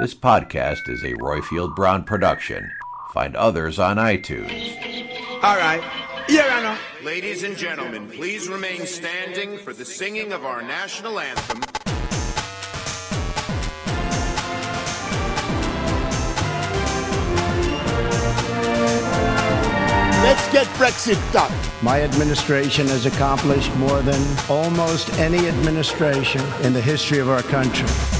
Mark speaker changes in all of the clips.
Speaker 1: This podcast is a Roifield Brown production. Find others on iTunes.
Speaker 2: All right. Here I know.
Speaker 3: Ladies and gentlemen, please remain standing for the singing of our national anthem.
Speaker 2: Let's get Brexit done.
Speaker 4: My administration has accomplished more than almost any administration in the history of our country.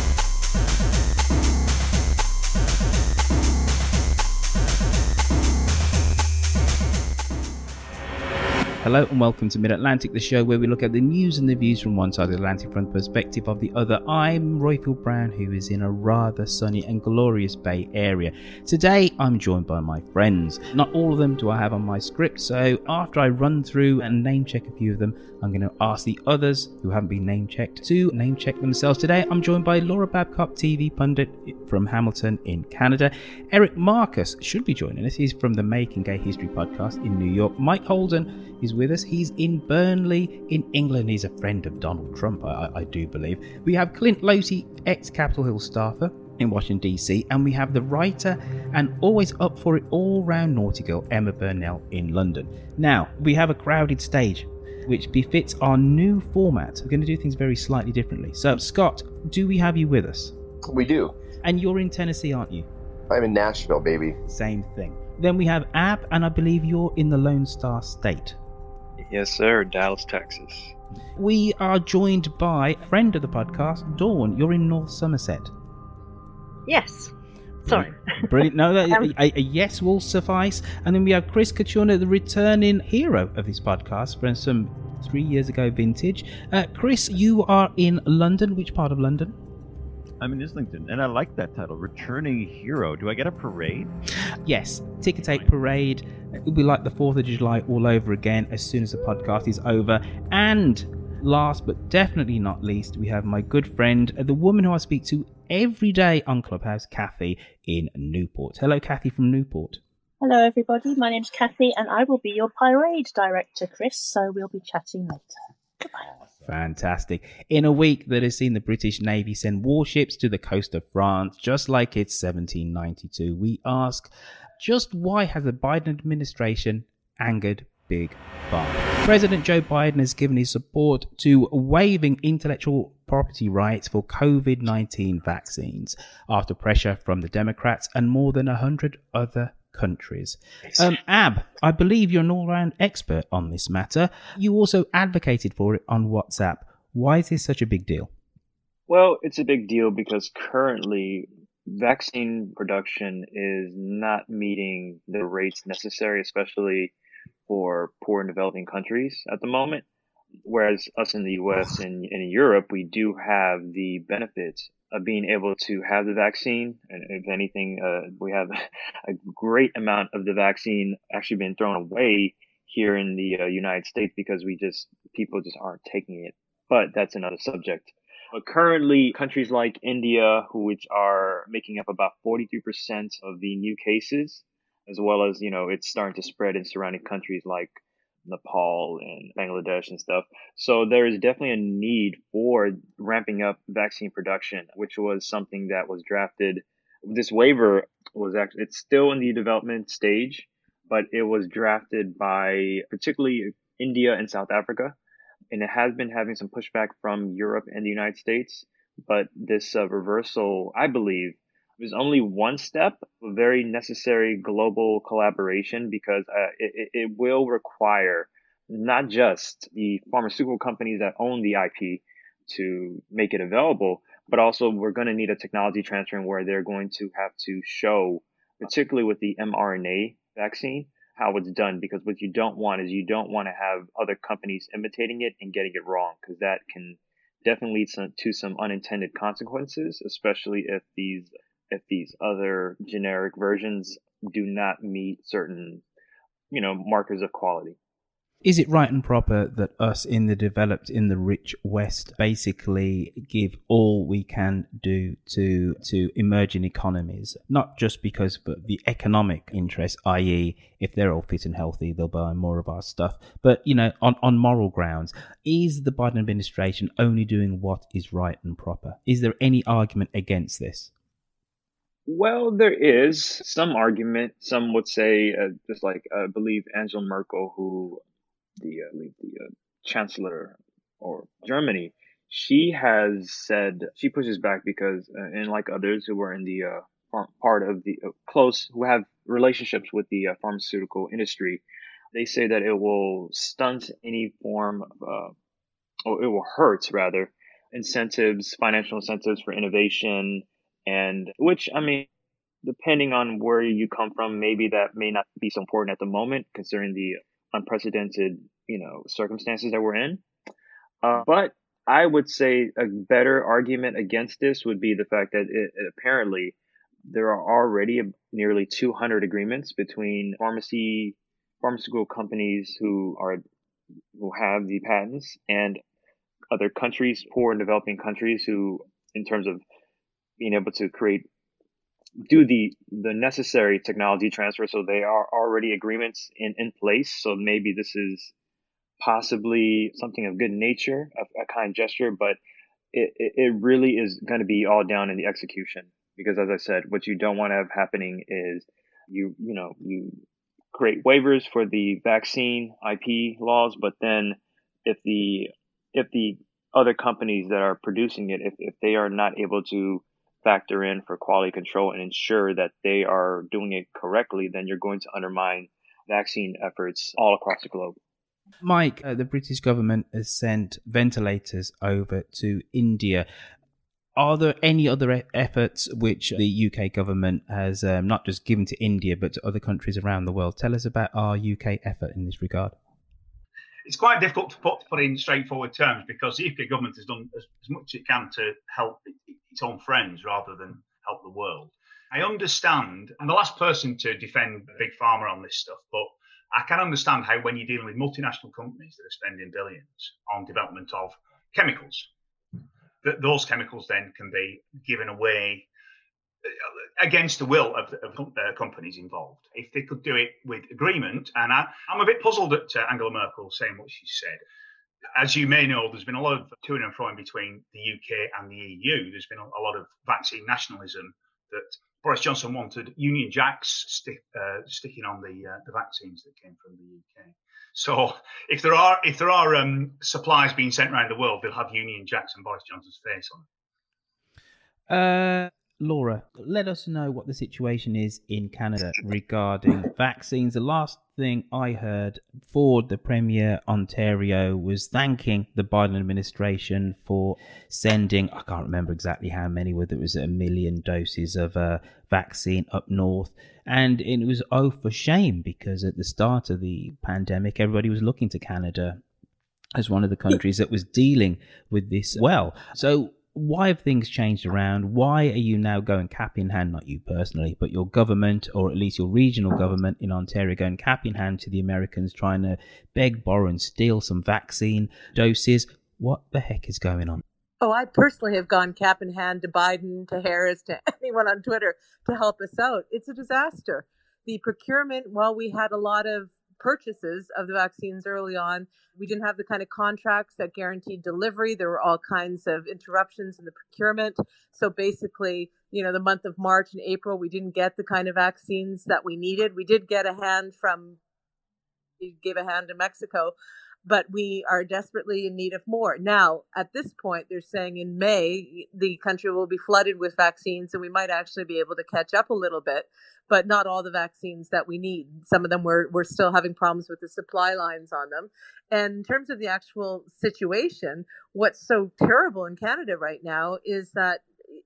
Speaker 5: Hello and welcome to Mid Atlantic, the show where we look at the news and the views from one side of the Atlantic from the perspective of the other. I'm Roifield Brown, who is in a rather sunny and glorious Bay Area. Today, I'm joined by my friends. Not all of them do I have on my script, so after I run through and name check a few of them, I'm going to ask the others who haven't been name checked to name check themselves. Today, I'm joined by Laura Babcock, TV pundit from Hamilton in Canada. Eric Marcus should be joining us. He's from the Making Gay History podcast in New York. Mike Holden is with us. He's in Burnley in England. He's a friend of Donald Trump, I, I do believe. We have Clint Losey, ex Capitol Hill staffer in Washington, D.C., and we have the writer and always up for it all round naughty girl, Emma Burnell, in London. Now, we have a crowded stage which befits our new format. We're going to do things very slightly differently. So, Scott, do we have you with us?
Speaker 6: We do.
Speaker 5: And you're in Tennessee, aren't you?
Speaker 6: I'm in Nashville, baby.
Speaker 5: Same thing. Then we have Ab, and I believe you're in the Lone Star State.
Speaker 7: Yes, sir. Dallas, Texas.
Speaker 5: We are joined by a friend of the podcast, Dawn. You're in North Somerset.
Speaker 8: Yes. Sorry.
Speaker 5: Brilliant. No, that,
Speaker 8: Um,
Speaker 5: a, a yes will suffice. And then we have Chris Kachuna, the returning hero of this podcast from some three years ago vintage. Uh, Chris, you are in London. Which part of London?
Speaker 9: I'm in Islington, and I like that title, Returning Hero. Do I get a parade?
Speaker 5: Yes, ticker tape parade. It'll be like the 4th of July all over again as soon as the podcast is over. And last but definitely not least, we have my good friend, the woman who I speak to every day on Clubhouse, Kathy in Newport. Hello, Kathy from Newport.
Speaker 8: Hello, everybody. My name's Kathy, and I will be your parade director, Chris. So we'll be chatting later.
Speaker 5: Fantastic. In a week that has seen the British Navy send warships to the coast of France, just like it's 1792, we ask just why has the Biden administration angered Big Pharma? President Joe Biden has given his support to waiving intellectual property rights for COVID 19 vaccines after pressure from the Democrats and more than 100 other countries. Um, Ab, I believe you're an all round expert on this matter. You also advocated for it on WhatsApp. Why is this such a big deal?
Speaker 7: Well, it's a big deal because currently vaccine production is not meeting the rates necessary, especially for poor and developing countries at the moment. Whereas us in the US and, and in Europe, we do have the benefits of being able to have the vaccine. And if anything, uh, we have a great amount of the vaccine actually been thrown away here in the uh, United States because we just, people just aren't taking it. But that's another subject. But currently, countries like India, which are making up about 43% of the new cases, as well as, you know, it's starting to spread in surrounding countries like Nepal and Bangladesh and stuff. So there is definitely a need for ramping up vaccine production, which was something that was drafted. This waiver was actually, it's still in the development stage, but it was drafted by particularly India and South Africa. and it has been having some pushback from Europe and the United States. But this uh, reversal, I believe, is only one step, a very necessary global collaboration because uh, it, it will require not just the pharmaceutical companies that own the IP to make it available, but also we're going to need a technology transfer where they're going to have to show, particularly with the mRNA vaccine, how it's done. Because what you don't want is you don't want to have other companies imitating it and getting it wrong, because that can definitely lead to some unintended consequences, especially if these if these other generic versions do not meet certain, you know, markers of quality.
Speaker 5: Is it right and proper that us in the developed, in the rich West, basically give all we can do to to emerging economies, not just because of the economic interest, i.e., if they're all fit and healthy, they'll buy more of our stuff, but you know, on on moral grounds, is the Biden administration only doing what is right and proper? Is there any argument against this?
Speaker 7: Well, there is some argument. Some would say, uh, just like I believe Angela Merkel, who the uh, the uh, chancellor or Germany, she has said she pushes back because, uh, and like others who were in the uh, part of the uh, close, who have relationships with the uh, pharmaceutical industry, they say that it will stunt any form of, or it will hurt rather, incentives, financial incentives for innovation, and which I mean, depending on where you come from, maybe that may not be so important at the moment, considering the unprecedented, you know, circumstances that we're in. Uh, but I would say a better argument against this would be the fact that it, it apparently there are already nearly 200 agreements between pharmacy pharmaceutical companies who are who have the patents and other countries, poor and developing countries, who, in terms of being able to create do the the necessary technology transfer. So they are already agreements in in place. So maybe this is possibly something of good nature a, a kind gesture but it, it, really is going to be all down in the execution. Because as i said what you don't want to have happening is you you know you create waivers for the vaccine ip laws but then if the if the other companies that are producing it if, if they are not able to factor in for quality control and ensure that they are doing it correctly, then you're going to undermine vaccine efforts all across the globe.
Speaker 5: Mike, uh, the British government has sent ventilators over to India. Are there any other efforts which the UK government has um, not just given to India but to other countries around the world? Tell us about our UK effort in this regard.
Speaker 10: It's quite difficult to put, put in straightforward terms because the UK government has done as, as much as it can to help its own friends rather than help the world. I understand, I'm the last person to defend Big Pharma on this stuff, but I can understand how when you're dealing with multinational companies that are spending billions on development of chemicals, that those chemicals then can be given away against the will of, of uh, companies involved. If they could do it with agreement, and I, am a bit puzzled at uh, Angela Merkel saying what she said as you may know, there's been a lot of to and fro in between the UK and the EU. There's been a, lot of vaccine nationalism that Boris Johnson wanted Union Jacks stick, uh, sticking on the uh, the vaccines that came from the UK. So if there are if there are um, supplies being sent around the world, they'll have Union Jacks and Boris Johnson's face on.
Speaker 5: Uh, Laura, let us know what the situation is in Canada regarding vaccines. The last thing I heard, Ford, the Premier Ontario, was thanking the Biden administration for sending, I can't remember exactly how many, whether it was a million doses of uh, vaccine up north. And it was oh for shame because at the start of the pandemic, everybody was looking to Canada as one of the countries that was dealing with this well. So why have things changed around? Why are you now going cap in hand, not you personally, but your government or at least your regional government in Ontario going cap in hand to the Americans trying to beg, borrow, and steal some vaccine doses? What the heck is going on?
Speaker 11: Oh, I personally have gone cap in hand to Biden, to Harris, to anyone on Twitter to help us out. It's a disaster. The procurement, while we had a lot of purchases of the vaccines early on. We didn't have the kind of contracts that guaranteed delivery. There were all kinds of interruptions in the procurement. So basically, you know, the month of March and April, we didn't get the kind of vaccines that we needed. We did get a hand from, we gave a hand to Mexico. But we are desperately in need of more. Now, at this point, they're saying in May, the country will be flooded with vaccines and we might actually be able to catch up a little bit, but not all the vaccines that we need. Some of them we're, we're still having problems with the supply lines on them. And in terms of the actual situation, what's so terrible in Canada right now is that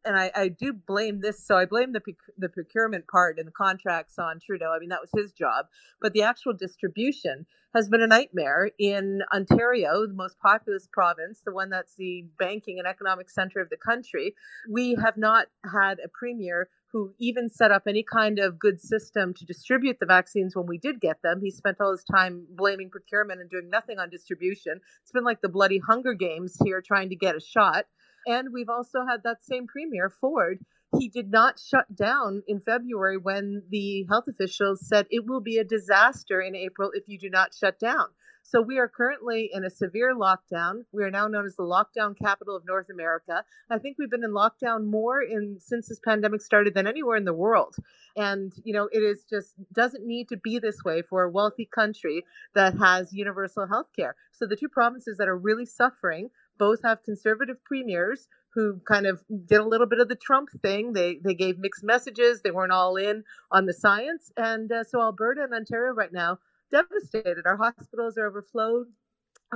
Speaker 11: and I, I, do blame this. So I blame the the procurement part and the contracts on Trudeau. I mean, that was his job, but the actual distribution has been a nightmare in Ontario, the most populous province, the one that's the banking and economic center of the country. We have not had a premier who even set up any kind of good system to distribute the vaccines when we did get them. He spent all his time blaming procurement and doing nothing on distribution. It's been like the bloody Hunger Games here trying to get a shot. And we've also had that same premier, Ford. He did not shut down in February when the health officials said it will be a disaster in April if you do not shut down. So we are currently in a severe lockdown. We are now known as the lockdown capital of North America. I think we've been in lockdown more in since this pandemic started than anywhere in the world. And you know, it is just doesn't need to be this way for a wealthy country that has universal health care. So the two provinces that are really suffering both have conservative premiers who kind of did a little bit of the Trump thing. They they gave mixed messages. They weren't all in on the science, and uh, so Alberta and Ontario right now devastated. Our hospitals are overflowed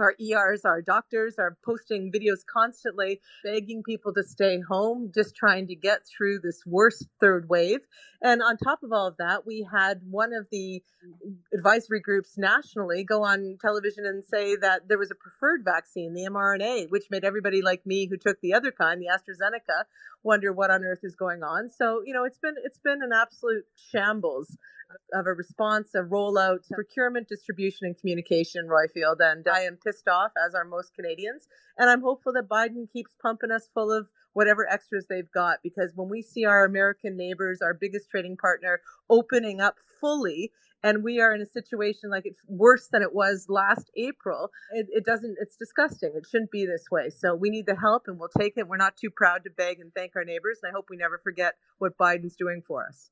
Speaker 11: our ERs, our doctors are posting videos constantly begging people to stay home, just trying to get through this worst third wave. And on top of all of that, we had one of the advisory groups nationally go on television and say that there was a preferred vaccine, the mRNA, which made everybody like me who took the other kind, the AstraZeneca, wonder what on earth is going on. So, you know, it's been it's been an absolute shambles of a response, a rollout, procurement, distribution, and communication, Roifield. And I am pissed off, as are most Canadians. And I'm hopeful that Biden keeps pumping us full of whatever extras they've got. Because when we see our American neighbors, our biggest trading partner, opening up fully, and we are in a situation like it's worse than it was last April. It, it, doesn't, it's disgusting. It shouldn't be this way. So we need the help and we'll take it. We're not too proud to beg and thank our neighbors. And I hope we never forget what Biden's doing for us.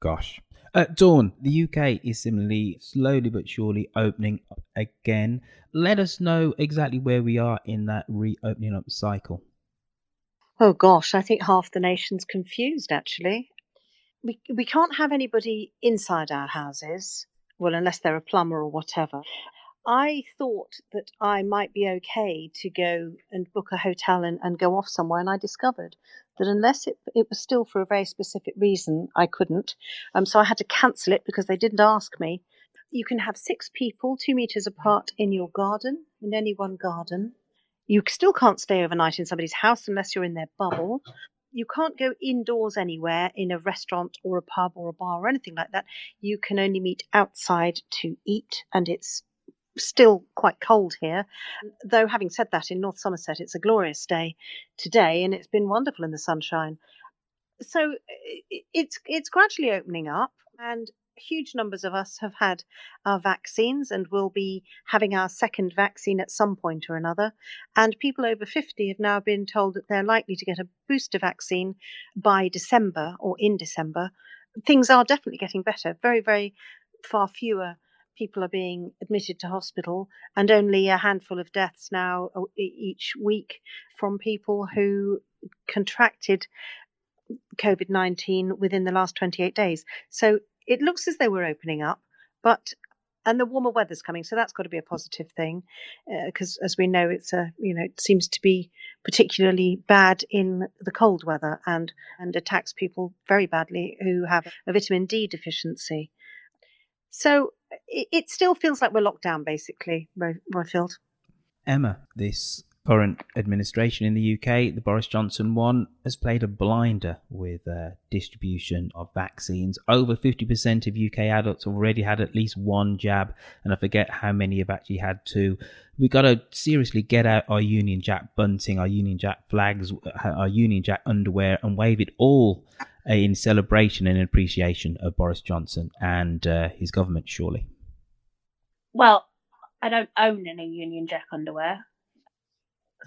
Speaker 5: Gosh. Uh, Dawn, the UK is similarly slowly but surely opening up again. Let us know exactly where we are in that reopening up cycle.
Speaker 8: Oh gosh, I think half the nation's confused actually. We we can't have anybody inside our houses, well unless they're a plumber or whatever. I thought that I might be okay to go and book a hotel and, and go off somewhere, and I discovered that unless it, it was still for a very specific reason, I couldn't. Um, so I had to cancel it because they didn't ask me. You can have six people two meters apart in your garden, in any one garden. You still can't stay overnight in somebody's house unless you're in their bubble. You can't go indoors anywhere in a restaurant or a pub or a bar or anything like that. You can only meet outside to eat, and it's still quite cold here. Though, having said that, in North Somerset, it's a glorious day today, and it's been wonderful in the sunshine. So it's it's gradually opening up, and huge numbers of us have had our vaccines and will be having our second vaccine at some point or another. And people over 50 have now been told that they're likely to get a booster vaccine by December or in December. Things are definitely getting better. Very, very far fewer people are being admitted to hospital, and only a handful of deaths now uh, each week from people who contracted COVID 19 within the last 28 days. So it looks as though we're opening up, but and the warmer weather's coming, so that's got to be a positive thing, because uh, as we know, it's a you know it seems to be particularly bad in the cold weather and and attacks people very badly who have a vitamin D deficiency. So it, it still feels like we're locked down, basically, Roifield.
Speaker 5: Emma, this current administration in the UK, the Boris Johnson one, has played a blinder with uh, distribution of vaccines. Over 50% of UK adults already had at least one jab, and I forget how many have actually had two. We got to seriously get out our Union Jack bunting, our Union Jack flags, uh, our Union Jack underwear, and wave it all in celebration and appreciation of Boris Johnson and uh, his government, surely.
Speaker 8: Well, I don't own any Union Jack underwear,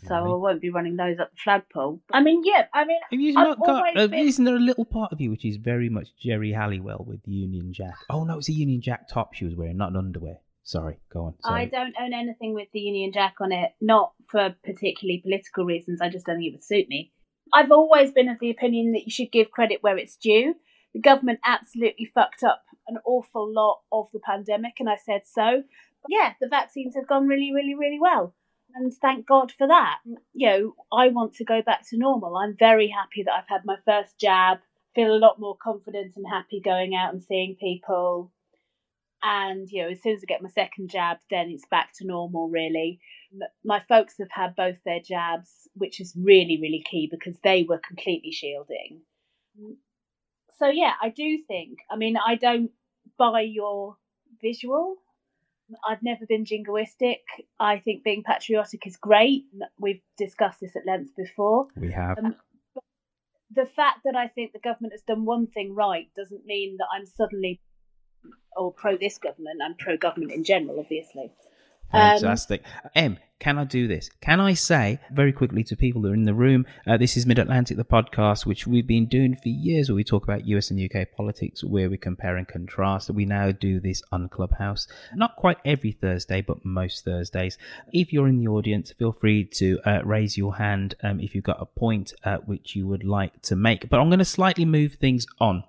Speaker 8: so I won't be running those at the flagpole. I mean, yeah, I mean,
Speaker 5: have you not got? Uh, been... Isn't there a little part of you which is very much Geri Halliwell with the Union Jack? Oh no, it's a Union Jack top she was wearing, not an underwear. Sorry, go on.
Speaker 12: I don't own anything with the Union Jack on it, not for particularly political reasons. I just don't think it would suit me. I've always been of the opinion that you should give credit where it's due. The government absolutely fucked up an awful lot of the pandemic, and I said so. But yeah, the vaccines have gone really, really, really well. And thank God for that. You know, I want to go back to normal. I'm very happy that I've had my first jab, feel a lot more confident and happy going out and seeing people. And, you know, as soon as I get my second jab, then it's back to normal, really. My folks have had both their jabs, which is really, really key because they were completely shielding. So, yeah, I do think, I mean, I don't buy your visual. I've never been jingoistic. I think being patriotic is great. We've discussed this at length before.
Speaker 5: We have.
Speaker 12: Um, the fact that I think the government has done one thing right doesn't mean that I'm suddenly or pro this government. I'm pro government in general, obviously. Um,
Speaker 5: Fantastic. Em, can I do this? Can I say very quickly to people that are in the room, uh, this is Mid Atlantic, the podcast, which we've been doing for years, where we talk about US and UK politics, where we compare and contrast. We now do this on Clubhouse. Not quite every Thursday, but most Thursdays. If you're in the audience, feel free to uh, raise your hand um, if you've got a point uh, which you would like to make. But I'm going to slightly move things on.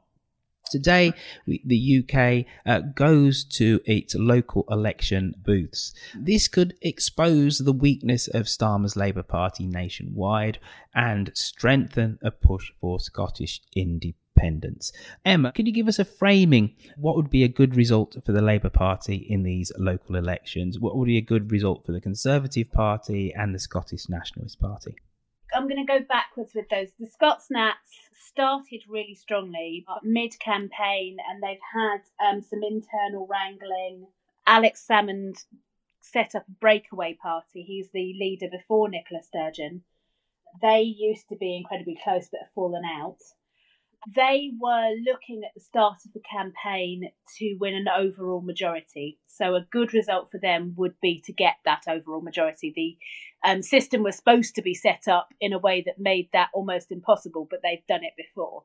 Speaker 5: Today, we- the UK uh, goes to its local election booths. This could expose the weakness of Starmer's Labour Party nationwide and strengthen a push for Scottish independence. Emma, can you give us a framing? What would be a good result for the Labour Party in these local elections? What would be a good result for the Conservative Party and the Scottish Nationalist Party?
Speaker 12: I'm going to go backwards with those. The Scots Nats started really strongly mid campaign, and they've had um, some internal wrangling. Alex Salmond set up a breakaway party. He's the leader before Nicola Sturgeon. They used to be incredibly close, but have fallen out. They were looking at the start of the campaign to win an overall majority. So, a good result for them would be to get that overall majority. The um, system was supposed to be set up in a way that made that almost impossible, but they've done it before.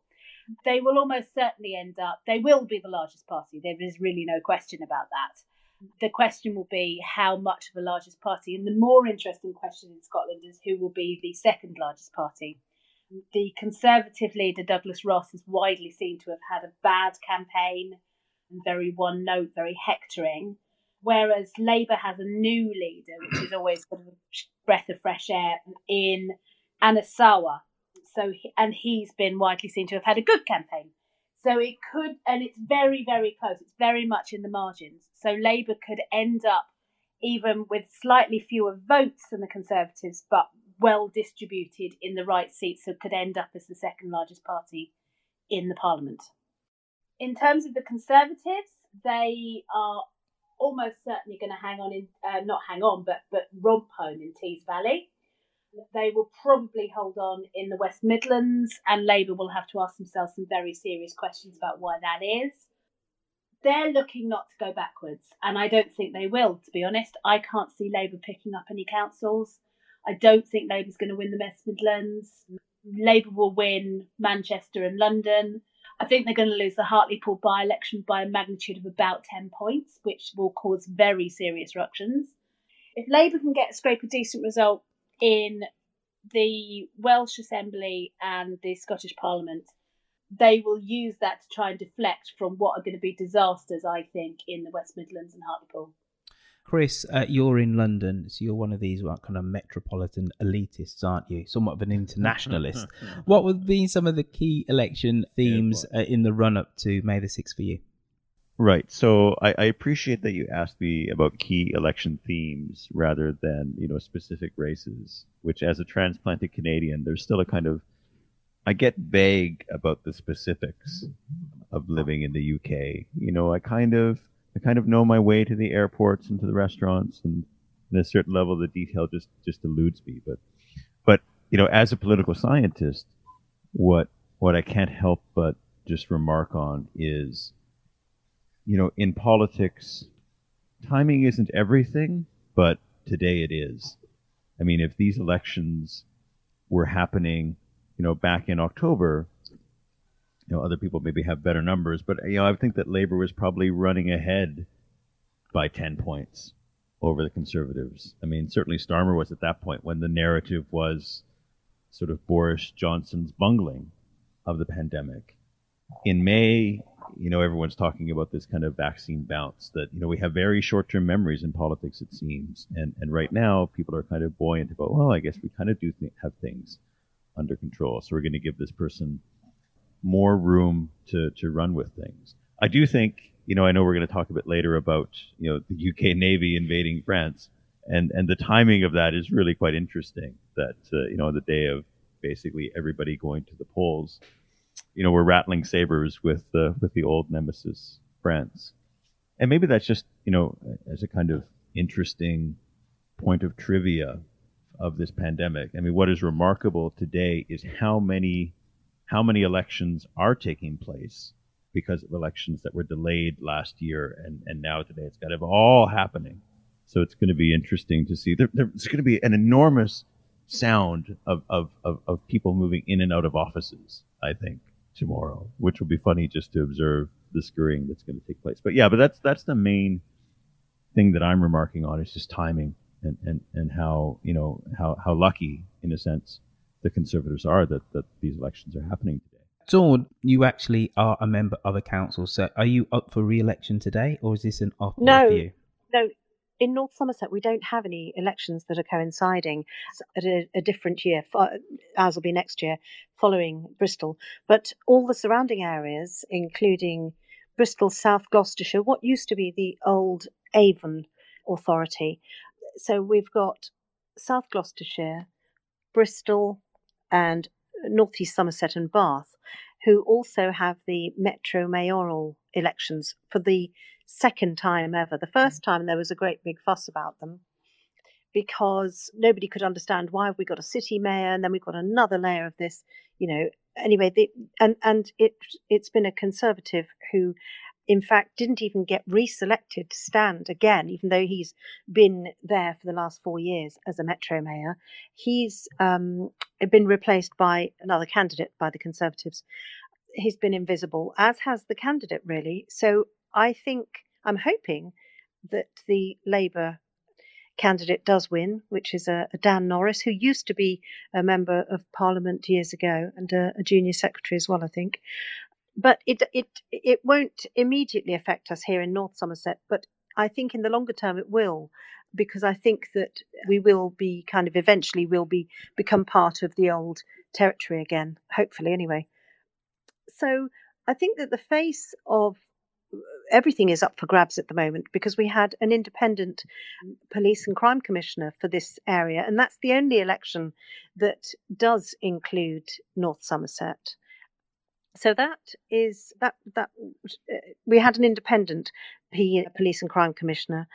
Speaker 12: They will almost certainly end up, they will be the largest party. There is really no question about that. The question will be how much of the largest party. And the more interesting question in Scotland is who will be the second largest party. The Conservative leader, Douglas Ross, is widely seen to have had a bad campaign and very one note, very hectoring. Whereas Labour has a new leader, which is always sort of a breath of fresh air in Anas Sarwar. So, and he's been widely seen to have had a good campaign. So it could, and it's very, very close. It's very much in the margins. So Labour could end up even with slightly fewer votes than the Conservatives, but well distributed in the right seats, so could end up as the second largest party in the Parliament. In terms of the Conservatives, they are almost certainly going to hang on in, uh, not hang on, but but romp home in Tees Valley. They will probably hold on in the West Midlands, and Labour will have to ask themselves some very serious questions about why that is. They're looking not to go backwards, and I don't think they will, to be honest. I can't see Labour picking up any councils. I don't think Labour's going to win the West Midlands. Labour will win Manchester and London. I think they're going to lose the Hartlepool by election by a magnitude of about 10 points, which will cause very serious ructions. If Labour can get scrape a decent result in the Welsh Assembly and the Scottish Parliament, they will use that to try and deflect from what are going to be disasters, I think, in the West Midlands and Hartlepool.
Speaker 5: Chris, uh, you're in London, so you're one of these what, kind of metropolitan elitists, aren't you? Somewhat of an internationalist. what would be some of the key election themes uh, in the run up to May the 6th for you?
Speaker 9: Right. So I, I appreciate that you asked me about key election themes rather than, you know, specific races, which as a transplanted Canadian, there's still a kind of, I get vague about the specifics of living in the UK. You know, I kind of, I kind of know my way to the airports and to the restaurants and, and a certain level the detail just, just eludes me. But, but, you know, as a political scientist, what, what I can't help but just remark on is, you know, in politics, timing isn't everything, but today it is. I mean, if these elections were happening, you know, back in October, you know, other people maybe have better numbers, but you know, I think that Labor was probably running ahead by 10 points over the Conservatives. I mean, certainly Starmer was at that point when the narrative was sort of Boris Johnson's bungling of the pandemic. In May, you know, everyone's talking about this kind of vaccine bounce that, you know, we have very short term memories in politics, it seems. And, and right now, people are kind of buoyant about, well, I guess we kind of do th- have things under control. So we're going to give this person more room to, to run with things. I do think, you know, I know we're going to talk a bit later about, you know, the UK Navy invading France. And, and the timing of that is really quite interesting that, uh, you know, the day of basically everybody going to the polls, you know, we're rattling sabers with the, with the old nemesis France. And maybe that's just, you know, as a kind of interesting point of trivia of this pandemic. I mean, what is remarkable today is how many how many elections are taking place because of elections that were delayed last year and, and now today it's kind of all happening. So it's going to be interesting to see. There, there's going to be an enormous sound of, of, of, of people moving in and out of offices, I think, tomorrow, which will be funny just to observe the scurrying that's going to take place. But yeah, but that's that's the main thing that I'm remarking on is just timing and, and, and how you know how, how lucky in a sense the conservatives are that, that these elections are happening today.
Speaker 5: Dawn, you actually are a member of a council, so are you up for re-election today, or is this an off
Speaker 8: no,
Speaker 5: for you?
Speaker 8: No, in North Somerset we don't have any elections that are coinciding at a, a different year. Uh, ours will be next year, following Bristol. But all the surrounding areas, including Bristol, South Gloucestershire, what used to be the old Avon Authority, so we've got South Gloucestershire, Bristol, and Northeast Somerset and Bath, who also have the metro mayoral elections for the second time ever. The first mm. time there was a great big fuss about them because nobody could understand why we got a city mayor and then we've got another layer of this, you know. Anyway, the, and and it it's been a conservative who in fact, didn't even get reselected to stand again, even though he's been there for the last four years as a metro mayor. He's um, been replaced by another candidate by the Conservatives. He's been invisible, as has the candidate, really. So I think, I'm hoping that the Labour candidate does win, which is a, a, Dan Norris, who used to be a member of Parliament years ago and a, a junior secretary as well, I think but it it it won't immediately affect us here in North Somerset. But I think in the longer term it will, because I think that we will be kind of eventually will be become part of the old territory again. Hopefully, anyway. So I think that the face of everything is up for grabs at the moment because we had an independent police and crime commissioner for this area, and that's the only election that does include North Somerset so that is that that uh, we had an independent police and crime commissioner,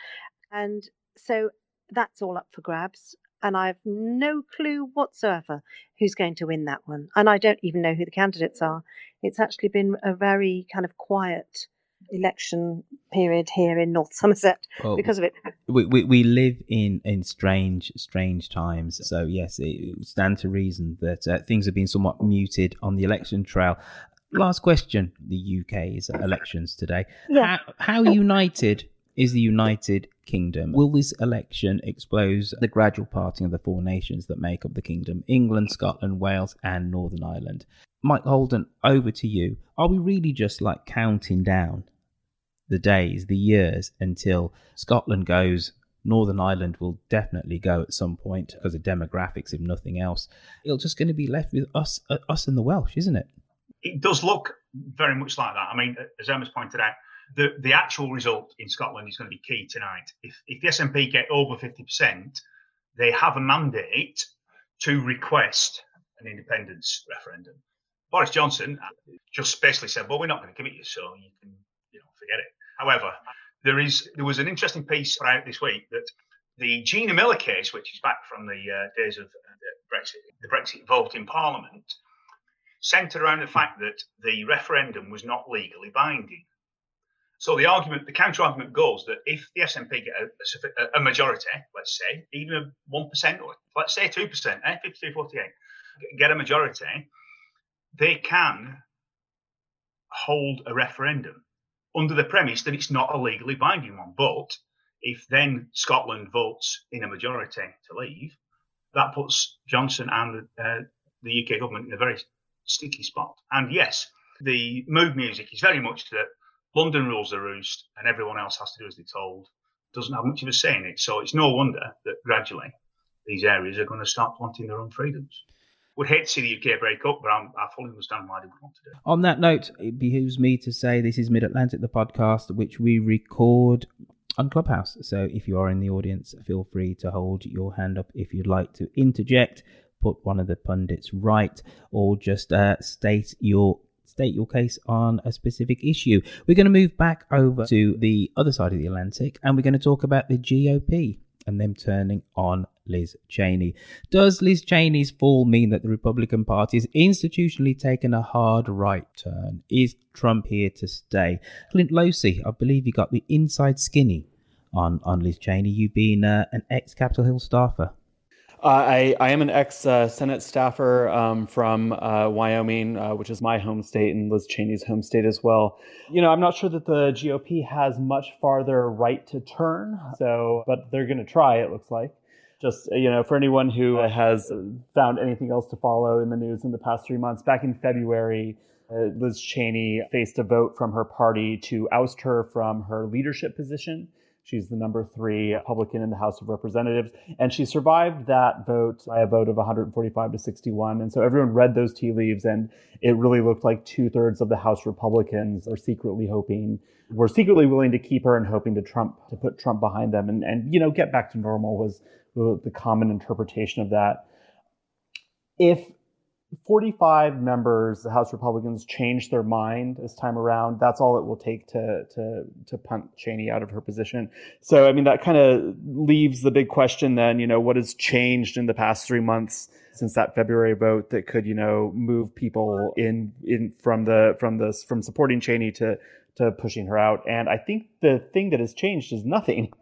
Speaker 8: and so that's all up for grabs. And I have no clue whatsoever who's going to win that one, and I don't even know who the candidates are. It's actually been a very kind of quiet election period here in North Somerset well, because of it.
Speaker 5: We, we, we live in, in strange strange times, so yes, it stands to reason that uh, things have been somewhat muted on the election trail last question. The UK's elections today. Yeah. How, how united is the United Kingdom? Will this election expose the gradual parting of the four nations that make up the kingdom England, Scotland, Wales, and Northern Ireland? Mike Holden, over to you. Are we really just like counting down the days, the years until Scotland goes? Northern Ireland will definitely go at some point because of demographics, if nothing else. It's just going to be left with us, uh, us and the Welsh, isn't it?
Speaker 10: It does look very much like that. I mean, as Emma's pointed out, the, the actual result in Scotland is going to be key tonight. If, if the SNP get over 50%, they have a mandate to request an independence referendum. Boris Johnson just basically said, "Well, we're not going to give it you, so you can, you know, forget it." However, there is there was an interesting piece out this week that the Gina Miller case, which is back from the uh, days of uh, Brexit, the Brexit vote in Parliament, centered around the fact that the referendum was not legally binding. So the argument, the counter argument goes that if the SNP get a, a, majority, let's say, even a 1%, or let's say 2%, eh, 52 48, get a majority, they can hold a referendum under the premise that it's not a legally binding one. But If then Scotland votes in a majority to leave, that puts Johnson and uh, the UK government in a very sticky spot. And yes, the mood music is very much that London rules the roost and everyone else has to do as they're told. Doesn't have much of a say in it. So it's no wonder that gradually these areas are going to start wanting their own freedoms. Would hate to see the UK break up, but I'm, i fully understand why they would want to do it.
Speaker 5: On that note, it behooves me to say this is Mid Atlantic, the podcast, which we record on Clubhouse. So if you are in the audience, feel free to hold your hand up if you'd like to interject, put one of the pundits right, or just uh, state your state your case on a specific issue. We're going to move back over to the other side of the Atlantic and we're going to talk about the GOP and them turning on Liz Cheney. Does Liz Cheney's fall mean that the Republican Party is institutionally taken a hard right turn? Is Trump here to stay? Clint Losey, I believe you got the inside skinny on, on Liz Cheney. You being uh, an ex Capitol Hill staffer.
Speaker 13: Uh, I, I am an ex uh, Senate staffer um, from uh, Wyoming, uh, which is my home state and Liz Cheney's home state as well. You know, I'm not sure that the GOP has much farther right to turn, so but they're going to try. It looks like. Just you know, for anyone who has found anything else to follow in the news in the past three months, back in February, uh, Liz Cheney faced a vote from her party to oust her from her leadership position. She's the number three Republican in the House of Representatives. And she survived that vote by a vote of 145 to 61. And so everyone read those tea leaves, and it really looked like two thirds of the House Republicans are secretly hoping, were secretly willing to keep her and hoping to Trump, to put Trump behind them and, and you know, get back to normal was the, the common interpretation of that. If 45 members, the House Republicans, changed their mind this time around. That's all it will take to to to punt Cheney out of her position. So, I mean, that kind of leaves the big question then, you know, what has changed in the past three months since that February vote that could, you know, move people in in from the from this from supporting Cheney to to pushing her out. And I think the thing that has changed is nothing.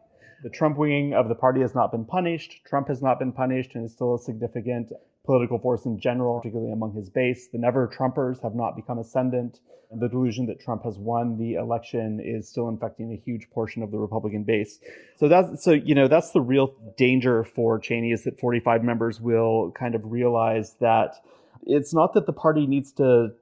Speaker 13: The Trump wing of the party has not been punished. Trump has not been punished and is still a significant political force in general, particularly among his base. The never Trumpers have not become ascendant. The delusion that Trump has won the election is still infecting a huge portion of the Republican base. So that's so you know that's the real danger for Cheney is that 45 members will kind of realize that it's not that the party needs to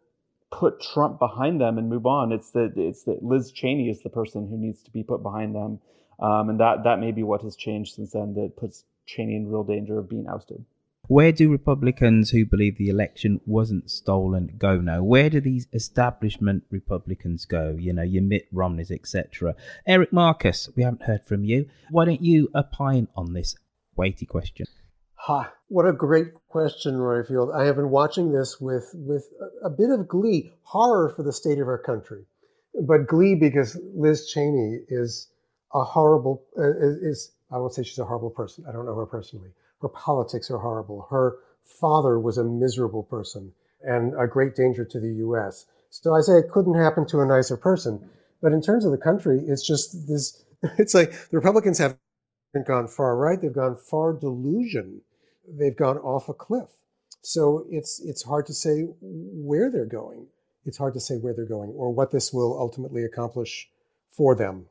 Speaker 13: put Trump behind them and move on. It's that it's that Liz Cheney is the person who needs to be put behind them, um, and that that may be what has changed since then that puts Cheney in real danger of being ousted.
Speaker 5: Where do Republicans who believe the election wasn't stolen go now? Where do these establishment Republicans go? You know, your Mitt Romneys, etc. Eric Marcus, we haven't heard from you. Why don't you opine on this weighty question?
Speaker 14: Ha! What a great question, Roifield. I have been watching this with with a bit of glee, horror for the state of our country, but glee because Liz Cheney is a horrible is I won't say she's a horrible person. I don't know her personally her politics are horrible. Her father was a miserable person and a great danger to the U.S. So I say it couldn't happen to a nicer person. But in terms of the country, it's just this. It's like the Republicans haven't gone far right. They've gone far delusion. They've gone off a cliff. So it's it's hard to say where they're going. It's hard to say where they're going or what this will ultimately accomplish for them.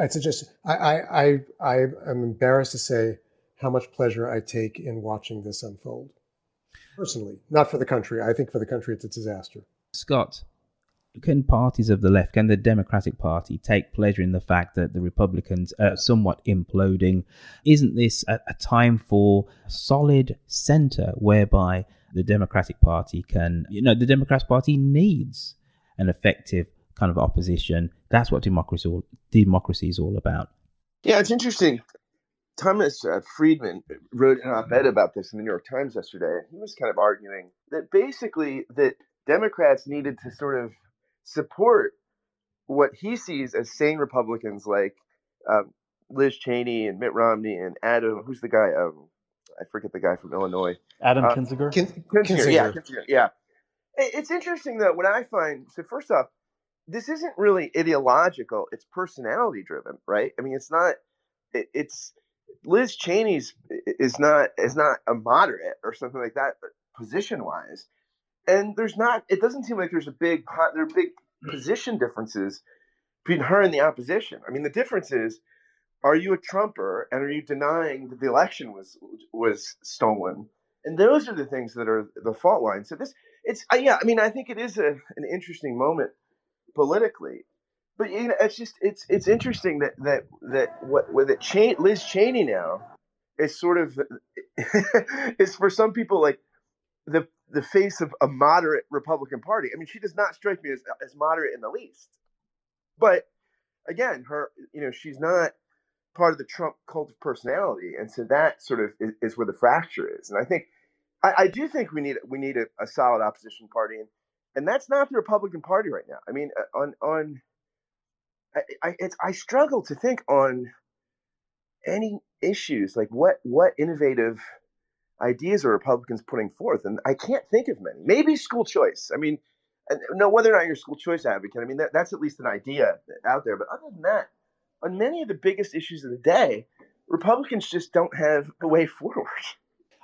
Speaker 14: It's just I I I, I am embarrassed to say how much pleasure I take in watching this unfold. Personally, not for the country. I think for the country, it's a disaster.
Speaker 5: Scott, can parties of the left, can the Democratic Party take pleasure in the fact that the Republicans are somewhat imploding? Isn't this a, a time for a solid centre whereby the Democratic Party can, you know, the Democratic Party needs an effective kind of opposition. That's what democracy all, democracy is all about.
Speaker 6: Yeah, it's interesting. Thomas uh, Friedman wrote an op-ed about this in the New York Times yesterday. He was kind of arguing that basically that Democrats needed to sort of support what he sees as sane Republicans like um, Liz Cheney and Mitt Romney and Adam. Who's the guy? Um, I forget the guy from Illinois.
Speaker 13: Adam uh, Kinzinger.
Speaker 6: Kin- Kinzinger. Kinzinger. Yeah, Kinzinger. Yeah. It's interesting though. What I find so first off, this isn't really ideological. It's personality driven, right? I mean, it's not. It, it's Liz Cheney's is not is not a moderate or something like that, position wise. And there's not. It doesn't seem like there's a big there are big position differences between her and the opposition. I mean, the difference is are you a Trumper and are you denying that the election was was stolen? And those are the things that are the fault line. So this, it's yeah. I mean, I think it is a, an interesting moment politically, but you know, it's just it's it's interesting that that that what with it Liz Cheney now is sort of is for some people like the the face of a moderate Republican Party. I mean, she does not strike me as as moderate in the least. But again, her you know she's not part of the Trump cult of personality, and so that sort of is, is where the fracture is. And I think I, I do think we need we need a, a, solid opposition party, and and that's not the Republican Party right now. I mean, uh, on on I I, I struggle to think on any issues like what what innovative ideas are Republicans putting forth, and I can't think of many. Maybe school choice. I mean, no, whether or not you're a school choice advocate, I mean that, that's at least an idea out there. But other than that, on many of the biggest issues of the day, Republicans just don't have a way forward.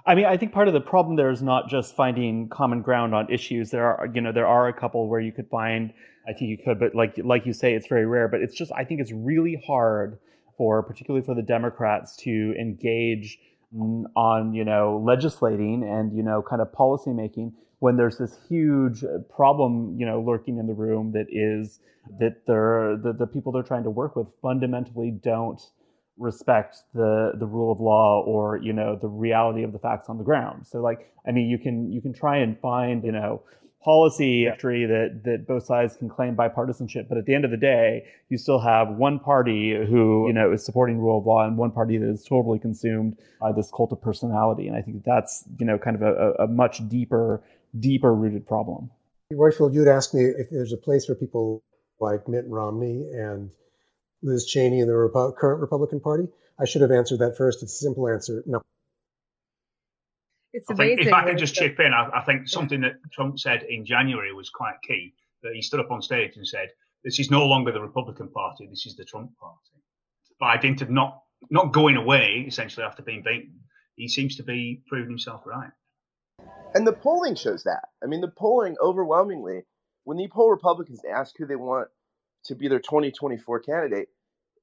Speaker 13: I mean, I think part of the problem there is not just finding common ground on issues. There are, you know, there are a couple where you could find. I think you could, but like like you say, it's very rare. But it's just, I think it's really hard for, particularly for the Democrats, to engage on, you know, legislating and you know, kind of policy making when there's this huge uh, problem, you know, lurking in the room that is that they're the, the people they're trying to work with fundamentally don't respect the the rule of law or you know the reality of the facts on the ground. So like i mean you can you can try and find you know policy tree that that both sides can claim bipartisanship but at the end of the day you still have one party who you know is supporting rule of law and one party that is totally consumed by this cult of personality. And i think that's you know kind of a, a much deeper deeper rooted problem.
Speaker 14: Roifield you'd ask me if there's a place for people like mitt romney and Liz Cheney and the Repo- current Republican Party? I should have answered that first. It's a simple answer. No.
Speaker 11: It's
Speaker 10: I think if I can just chip in, I, I, think something that Trump said in January was quite key. That he stood up on stage and said, "This is no longer the Republican Party. This is the Trump Party." By dint of not not going away, essentially after being beaten, he seems to be proving himself right.
Speaker 6: And the polling shows that. I mean, the polling overwhelmingly, when you poll Republicans to ask who they want to be their 2024 candidate,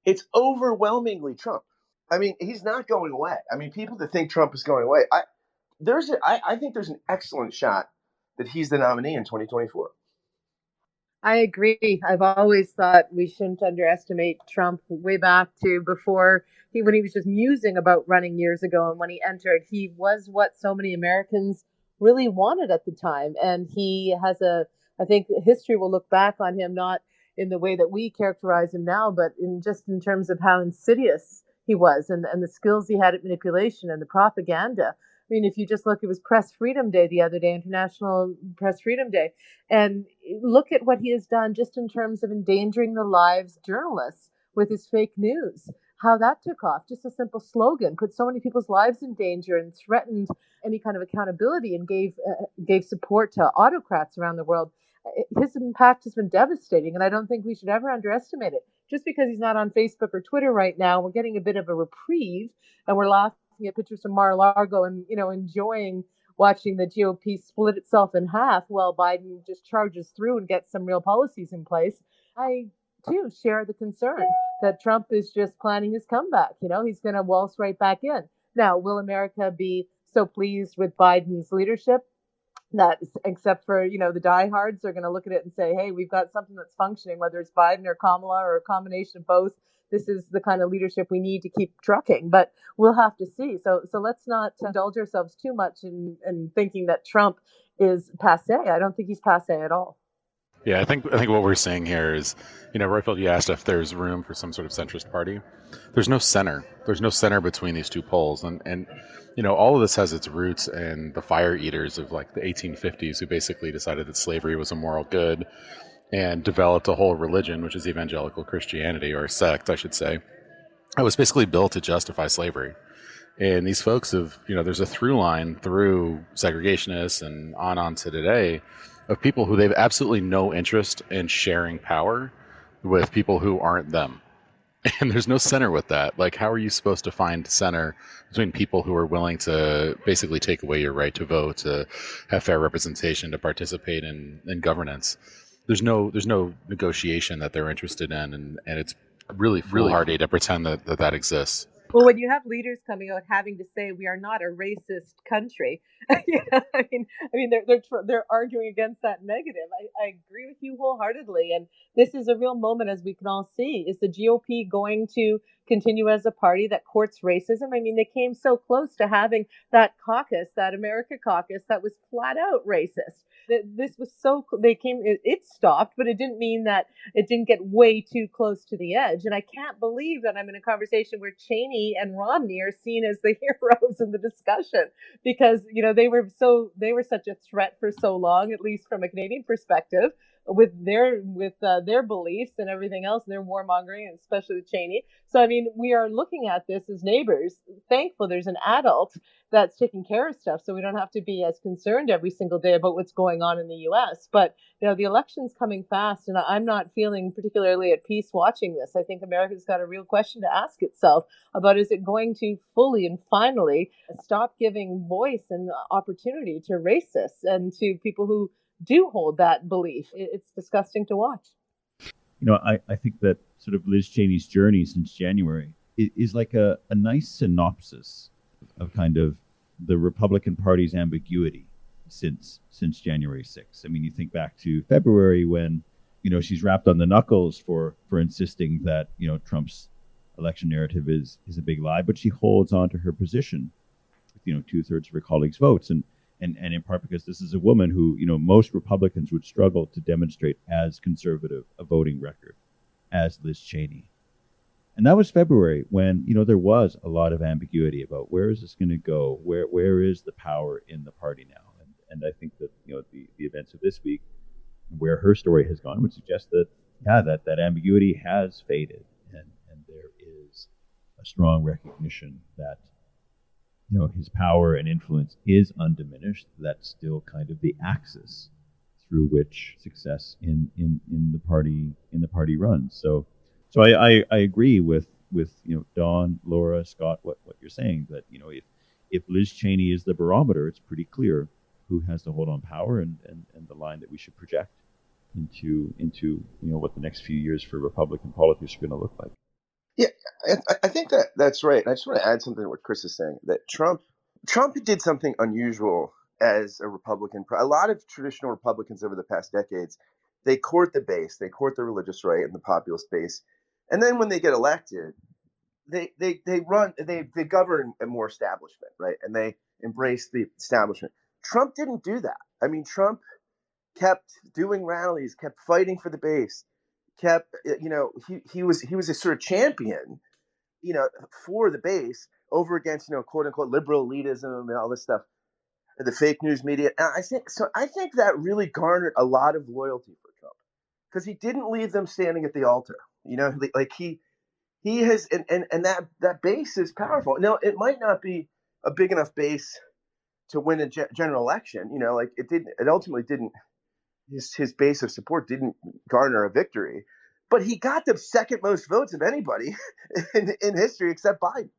Speaker 6: it's overwhelmingly Trump. I mean, he's not going away. I mean, people that think Trump is going away, I there's a, I, I think there's an excellent shot that he's the nominee in 2024.
Speaker 11: I agree. I've always thought we shouldn't underestimate Trump way back to before he when he was just musing about running years ago and when he entered, he was what so many Americans really wanted at the time. And he has a I think history will look back on him not in the way that we characterize him now, but in just in terms of how insidious he was and, and the skills he had at manipulation and the propaganda. I mean, if you just look, it was Press Freedom Day the other day, International Press Freedom Day, and look at what he has done just in terms of endangering the lives of journalists with his fake news. How that took off, just a simple slogan, put so many people's lives in danger and threatened any kind of accountability, and gave uh, gave support to autocrats around the world his impact has been devastating, and I don't think we should ever underestimate it. Just because he's not on Facebook or Twitter right now, we're getting a bit of a reprieve, and we're laughing at pictures from Mar-a-Lago and you know enjoying watching the GOP split itself in half while Biden just charges through and gets some real policies in place. I too share the concern that Trump is just planning his comeback. You know, he's going to waltz right back in. Now, will America be so pleased with Biden's leadership? That except for you know the diehards are going to look at it and say hey we've got something that's functioning whether it's biden or kamala or a combination of both. This is the kind of leadership we need to keep trucking but we'll have to see. So so let's not indulge ourselves too much in, in thinking that trump is passe. I don't think he's passe at all
Speaker 15: yeah, I think I think what we're saying here is, you know, Roifield, you asked if there's room for some sort of centrist party. There's no center. There's no center between these two poles, and and you know, all of this has its roots in the fire eaters of like the 1850s, who basically decided that slavery was a moral good, and developed a whole religion, which is evangelical Christianity or sect, I should say. It was basically built to justify slavery. And these folks have, you know, there's a through line through segregationists and on on to today of people who they've absolutely no interest in sharing power with people who aren't them. And there's no center with that. Like, how are you supposed to find center between people who are willing to basically take away your right to vote, to have fair representation, to participate in, in governance? There's no there's no negotiation that they're interested in, and, and it's really foolhardy to pretend that that, that exists.
Speaker 11: Well, when you have leaders coming out having to say we are not a racist country, you know, I mean, I mean, they're they're they're arguing against that negative. I, I agree with you wholeheartedly, and this is a real moment, as we can all see. Is the GOP going to continue as a party that courts racism? I mean, they came so close to having that caucus, that America caucus, that was flat out racist. This was so they came it, stopped but it didn't mean that it didn't get way too close to the edge. And i can't believe that i'm in a conversation where cheney and romney are seen as the heroes in the discussion because you know they were so they were such a threat for so long at least from a canadian perspective with their with uh, their beliefs and everything else, their warmongering, especially with Cheney. So I mean, we are looking at this as neighbors. Thankful there's an adult that's taking care of stuff, so we don't have to be as concerned every single day about what's going on in the U.S. But you know, the election's coming fast, and I'm not feeling particularly at peace watching this. I think America's got a real question to ask itself about: Is it going to fully and finally stop giving voice and opportunity to racists and to people who do hold that belief. It's disgusting to watch.
Speaker 9: You know, I, I think that sort of Liz Cheney's journey since January is like a, a nice synopsis of kind of the Republican Party's ambiguity since since January 6th. I mean, you think back to February when you know she's wrapped on the knuckles for for insisting that you know Trump's election narrative is is a big lie, but she holds on to her position with you know two thirds of her colleagues' votes, and and, and in part because this is a woman who, you know, most Republicans would struggle to demonstrate as conservative a voting record as Liz Cheney. And that was February when, you know, there was a lot of ambiguity about where is this going to go? Where where is the power in the party now? And, and I think that, you know, the, the events of this week, where her story has gone, would suggest that, yeah, that, that ambiguity has faded. And, and there is a strong recognition that you know his power and influence is undiminished. That's still kind of the axis through which success in in, in the party in the party runs. So so I, I, I agree with with you know Dawn, Laura, Scott, what, what you're saying that you know if if Liz Cheney is the barometer, it's pretty clear who has the hold on power and, and, and the line that we should project into into you know what the next few years for Republican politics are going to look like.
Speaker 6: Yeah, I, I think that that's right. I just want to add something to what Chris is saying that Trump Trump did something unusual as a Republican. A lot of traditional Republicans over the past decades, they court the base, they court the religious right and the populist base, and then when they get elected, they they they run they they govern a more establishment, right? And they embrace the establishment. Trump didn't do that. I mean, Trump kept doing rallies, kept fighting for the base, kept uh, you know he he was he was a sort of champion you know for the base over against you know quote unquote liberal elitism and all this stuff the fake news media. And i think so i think that really garnered a lot of loyalty for trump because he didn't leave them standing at the altar you know like he he has and, and and that that base is powerful. Now it might not be a big enough base to win a general election you know like it didn't it ultimately didn't his his base of support didn't garner a victory, but he got the second most votes of anybody in, in history except Biden.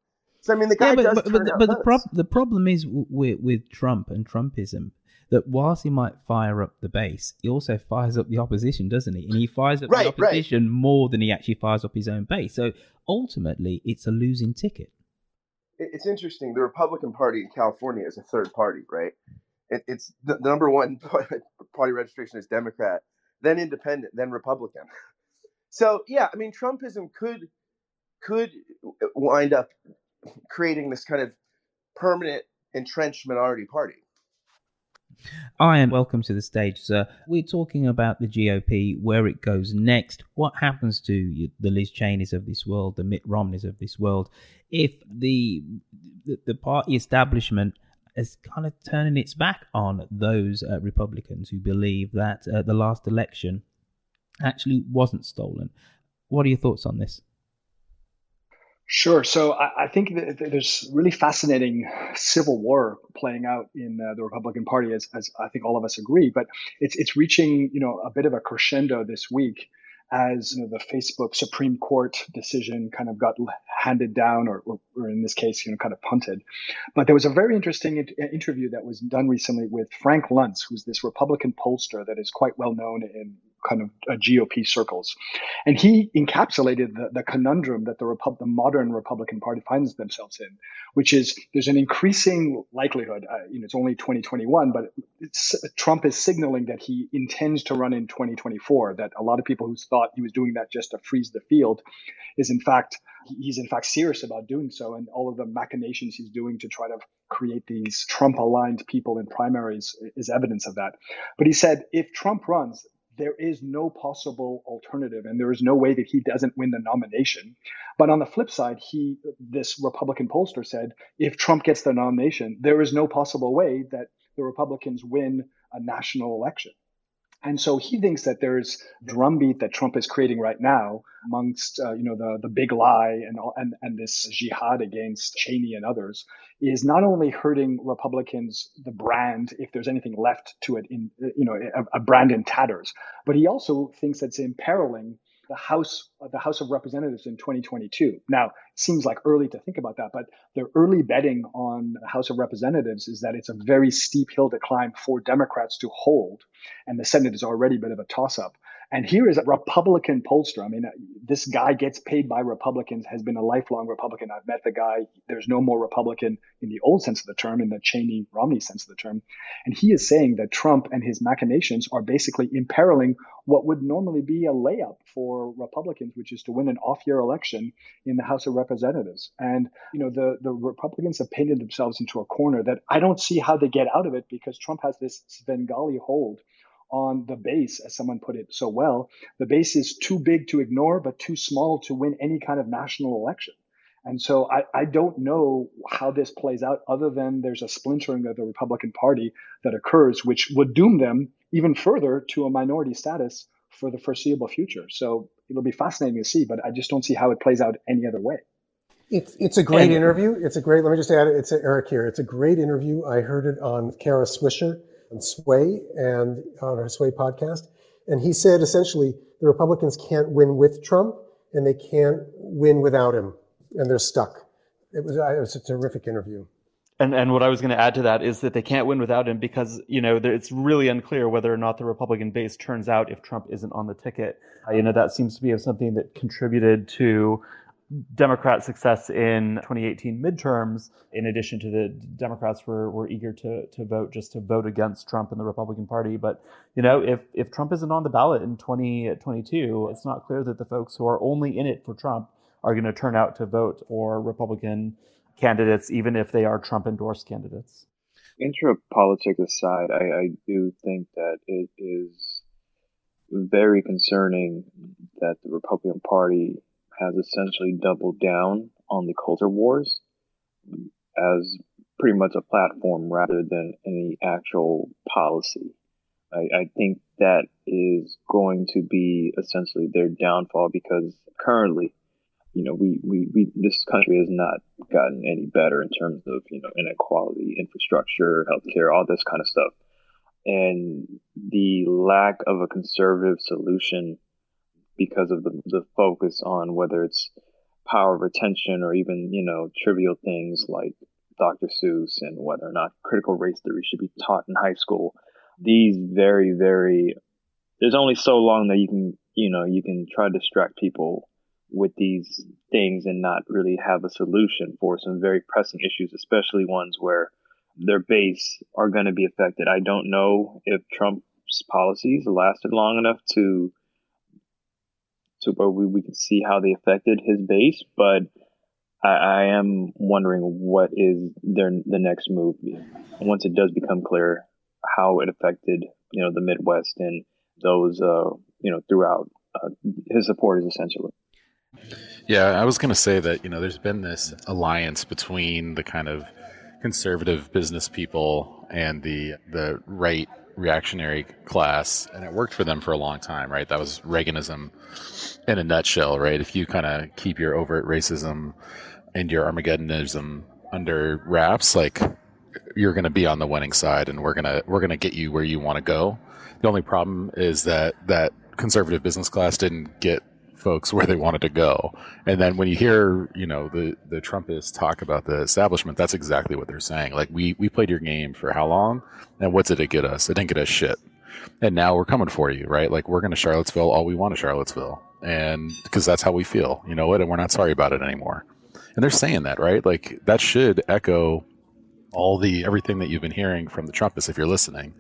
Speaker 6: So I mean, the guy
Speaker 5: yeah, but,
Speaker 6: does
Speaker 5: but, but, but the, prob- the problem is with with Trump and Trumpism that whilst he might fire up the base, he also fires up the opposition, doesn't he? And he fires up
Speaker 6: Right,
Speaker 5: the
Speaker 6: right.
Speaker 5: opposition more than he actually fires up his own base. So ultimately, it's a losing ticket.
Speaker 6: It's interesting. The Republican Party in California is a third party, right? It, it's the, the number one party registration is Democrat, then Independent, then Republican. So yeah, I mean, Trumpism could could wind up creating this kind of permanent entrenched minority party.
Speaker 5: Ian, welcome to the stage, sir. We're talking about the GOP, where it goes next. What happens to the Liz Cheneys of this world, the Mitt Romneys of this world, if the the, the party establishment is kind of turning its back on those uh, Republicans who believe that uh, the last election actually wasn't stolen? What are your thoughts on this?
Speaker 16: Sure. So I, I think there's really fascinating civil war playing out in uh, the Republican Party, as, as I think all of us agree. But it's it's reaching you know a bit of a crescendo this week, as you know the Facebook Supreme Court decision kind of got handed down, or, or, in this case, you know, kind of punted. But there was a very interesting in- uh, interview that was done recently with Frank Luntz, who's this Republican pollster that is quite well known in kind of uh, GOP circles. And he encapsulated the, the conundrum that the, the modern Republican Party finds themselves in, which is there's an increasing likelihood, uh, you know, it's only 2021, but Trump is signaling that he intends to run in 2024, that a lot of people who thought he was doing that just to freeze the field is in fact he's in fact serious about doing so and all of the machinations he's doing to try to create these Trump aligned people in primaries is evidence of that. But he said if Trump runs, there is no possible alternative and there is no way that he doesn't win the nomination. But on the flip side, he this Republican pollster said if Trump gets the nomination, there is no possible way that the Republicans win a national election. And so he thinks that there's drumbeat that Trump is creating right now amongst uh, you know the the big lie and and and this jihad against Cheney and others is not only hurting Republicans the brand if there's anything left to it in you know a, a brand in tatters, but he also thinks it's imperiling the House, uh, the House of Representatives in 2022. Now, it seems like early to think about that, but the early betting on the House of Representatives is that it's a very steep hill to climb for Democrats to hold, and the Senate is already a bit of a toss-up. And here is a Republican pollster. I mean, uh, this guy gets paid by Republicans, has been a lifelong Republican. I've met the guy. There's no more Republican in the old sense of the term, in the Cheney Romney sense of the term. And he is saying that Trump and his machinations are basically imperiling what would normally be a layup for Republicans, which is to win an off year election in the House of Representatives. And, you know, the, the Republicans have painted themselves into a corner that I don't see how they get out of it because Trump has this Svengali hold on the base, as someone put it so well. The base is too big to ignore, but too small to win any kind of national election. And so I, I don't know how this plays out other than there's a splintering of the Republican Party that occurs, which would doom them even further to a minority status for the foreseeable future. So it'll be fascinating to see, but I just don't see how it plays out any other way.
Speaker 14: It's it's a great and, interview. It's a great. Let me just add it. It's Eric here. It's a great interview. I heard it on Kara Swisher on Sway and on her Sway podcast, and he said essentially the Republicans can't win with Trump and they can't win without him, and they're stuck. It was it was a terrific interview.
Speaker 13: And and what I was going to add to that is that they can't win without him because you know it's really unclear whether or not the Republican base turns out if Trump isn't on the ticket. You know that seems to be something that contributed to Democrat success in 2018 midterms. In addition to the Democrats were were eager to to vote just to vote against Trump and the Republican Party. But you know if if Trump isn't on the ballot in 2022, it's not clear that the folks who are only in it for Trump are going to turn out to vote for Republican candidates, even if they are Trump endorsed candidates.
Speaker 7: Intra politics aside, I, I do think that it is very concerning that the Republican Party has essentially doubled down on the culture wars as pretty much a platform rather than any actual policy. I, I, think that is going to be essentially their downfall because currently you know, we, we, we, this country has not gotten any better in terms of, you know, inequality, infrastructure, healthcare, all this kind of stuff. And the lack of a conservative solution because of the, the focus on whether it's power retention or even, you know, trivial things like Dr. Seuss and whether or not critical race theory should be taught in high school. These very, very, there's only so long that you can, you know, you can try to distract people with these things and not really have a solution for some very pressing issues, especially ones where their base are going to be affected. I don't know if Trump's policies lasted long enough to where we, we can see how they affected his base, but I, I am wondering what is their the next move once it does become clear how it affected you know the Midwest and those uh, you know throughout uh, his supporters essentially.
Speaker 15: Yeah, I was going to say that, you know, there's been this alliance between the kind of conservative business people and the the right reactionary class and it worked for them for a long time, right? That was Reaganism in a nutshell, right? If you kind of keep your overt racism and your Armageddonism under wraps, like you're going to be on the winning side and we're going to we're to get you where you want to go. The only problem is that that conservative business class didn't get folks where they wanted to go. And then when you hear, you know, the the Trumpists talk about the establishment, that's exactly what they're saying. Like we we played your game for how long, and what did it get us? It didn't get us shit. and now we're coming for you, right? Like we're going to Charlottesville all we want to Charlottesville, and because that's how we feel, you know what? And we're not sorry about it anymore. And they're saying that, right? Like that should echo all the everything that you've been hearing from the Trumpists if you're listening.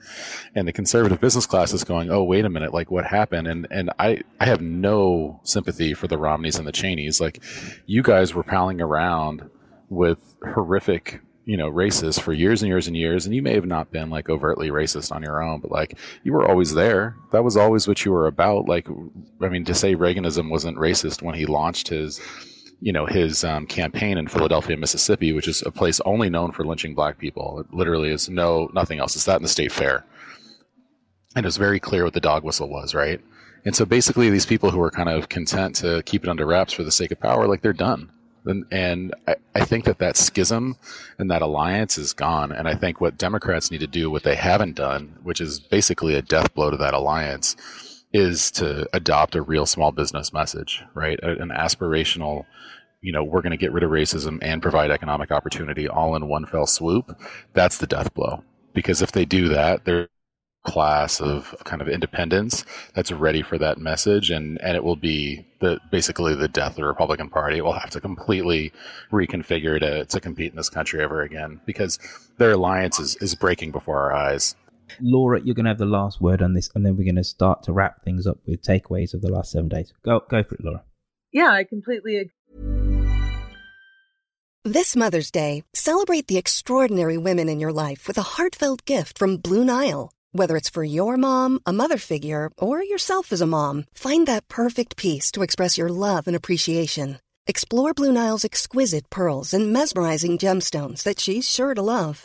Speaker 15: And the conservative business class is going, "Oh, wait a minute, like what happened?" And and I I have no sympathy for the Romneys and the Cheneys. Like you guys were palling around with horrific you know racist for years and years and years and you may have not been like overtly racist on your own but like you were always there that was always what you were about like i mean to say reaganism wasn't racist when he launched his you know his um, campaign in Philadelphia, Mississippi, which is a place only known for lynching black people. It literally is no nothing else. It's that in the state fair, and it was very clear what the dog whistle was, right? And so basically, these people who are kind of content to keep it under wraps for the sake of power, like they're done. And, and I, I think that that schism and that alliance is gone. And I think what Democrats need to do, what they haven't done, which is basically a death blow to that alliance, is to adopt a real small business message, right? An aspirational, you know, we're going to get rid of racism and provide economic opportunity all in one fell swoop. That's the death blow. Because if they do that, they're class of kind of independence that's ready for that message and and it will be the basically the death of the Republican Party. It will have to completely reconfigure to to compete in this country ever again because their alliance is, is breaking before our eyes.
Speaker 5: Laura, you're going to have the last word on this, and then we're going to start to wrap things up with takeaways of the last seven days. Go, go for it, Laura.
Speaker 11: Yeah, I completely agree.
Speaker 17: This Mother's Day, celebrate the extraordinary women in your life with a heartfelt gift from Blue Nile. Whether it's for your mom, a mother figure, or yourself as a mom, find that perfect piece to express your love and appreciation. Explore Blue Nile's exquisite pearls and mesmerizing gemstones that she's sure to love.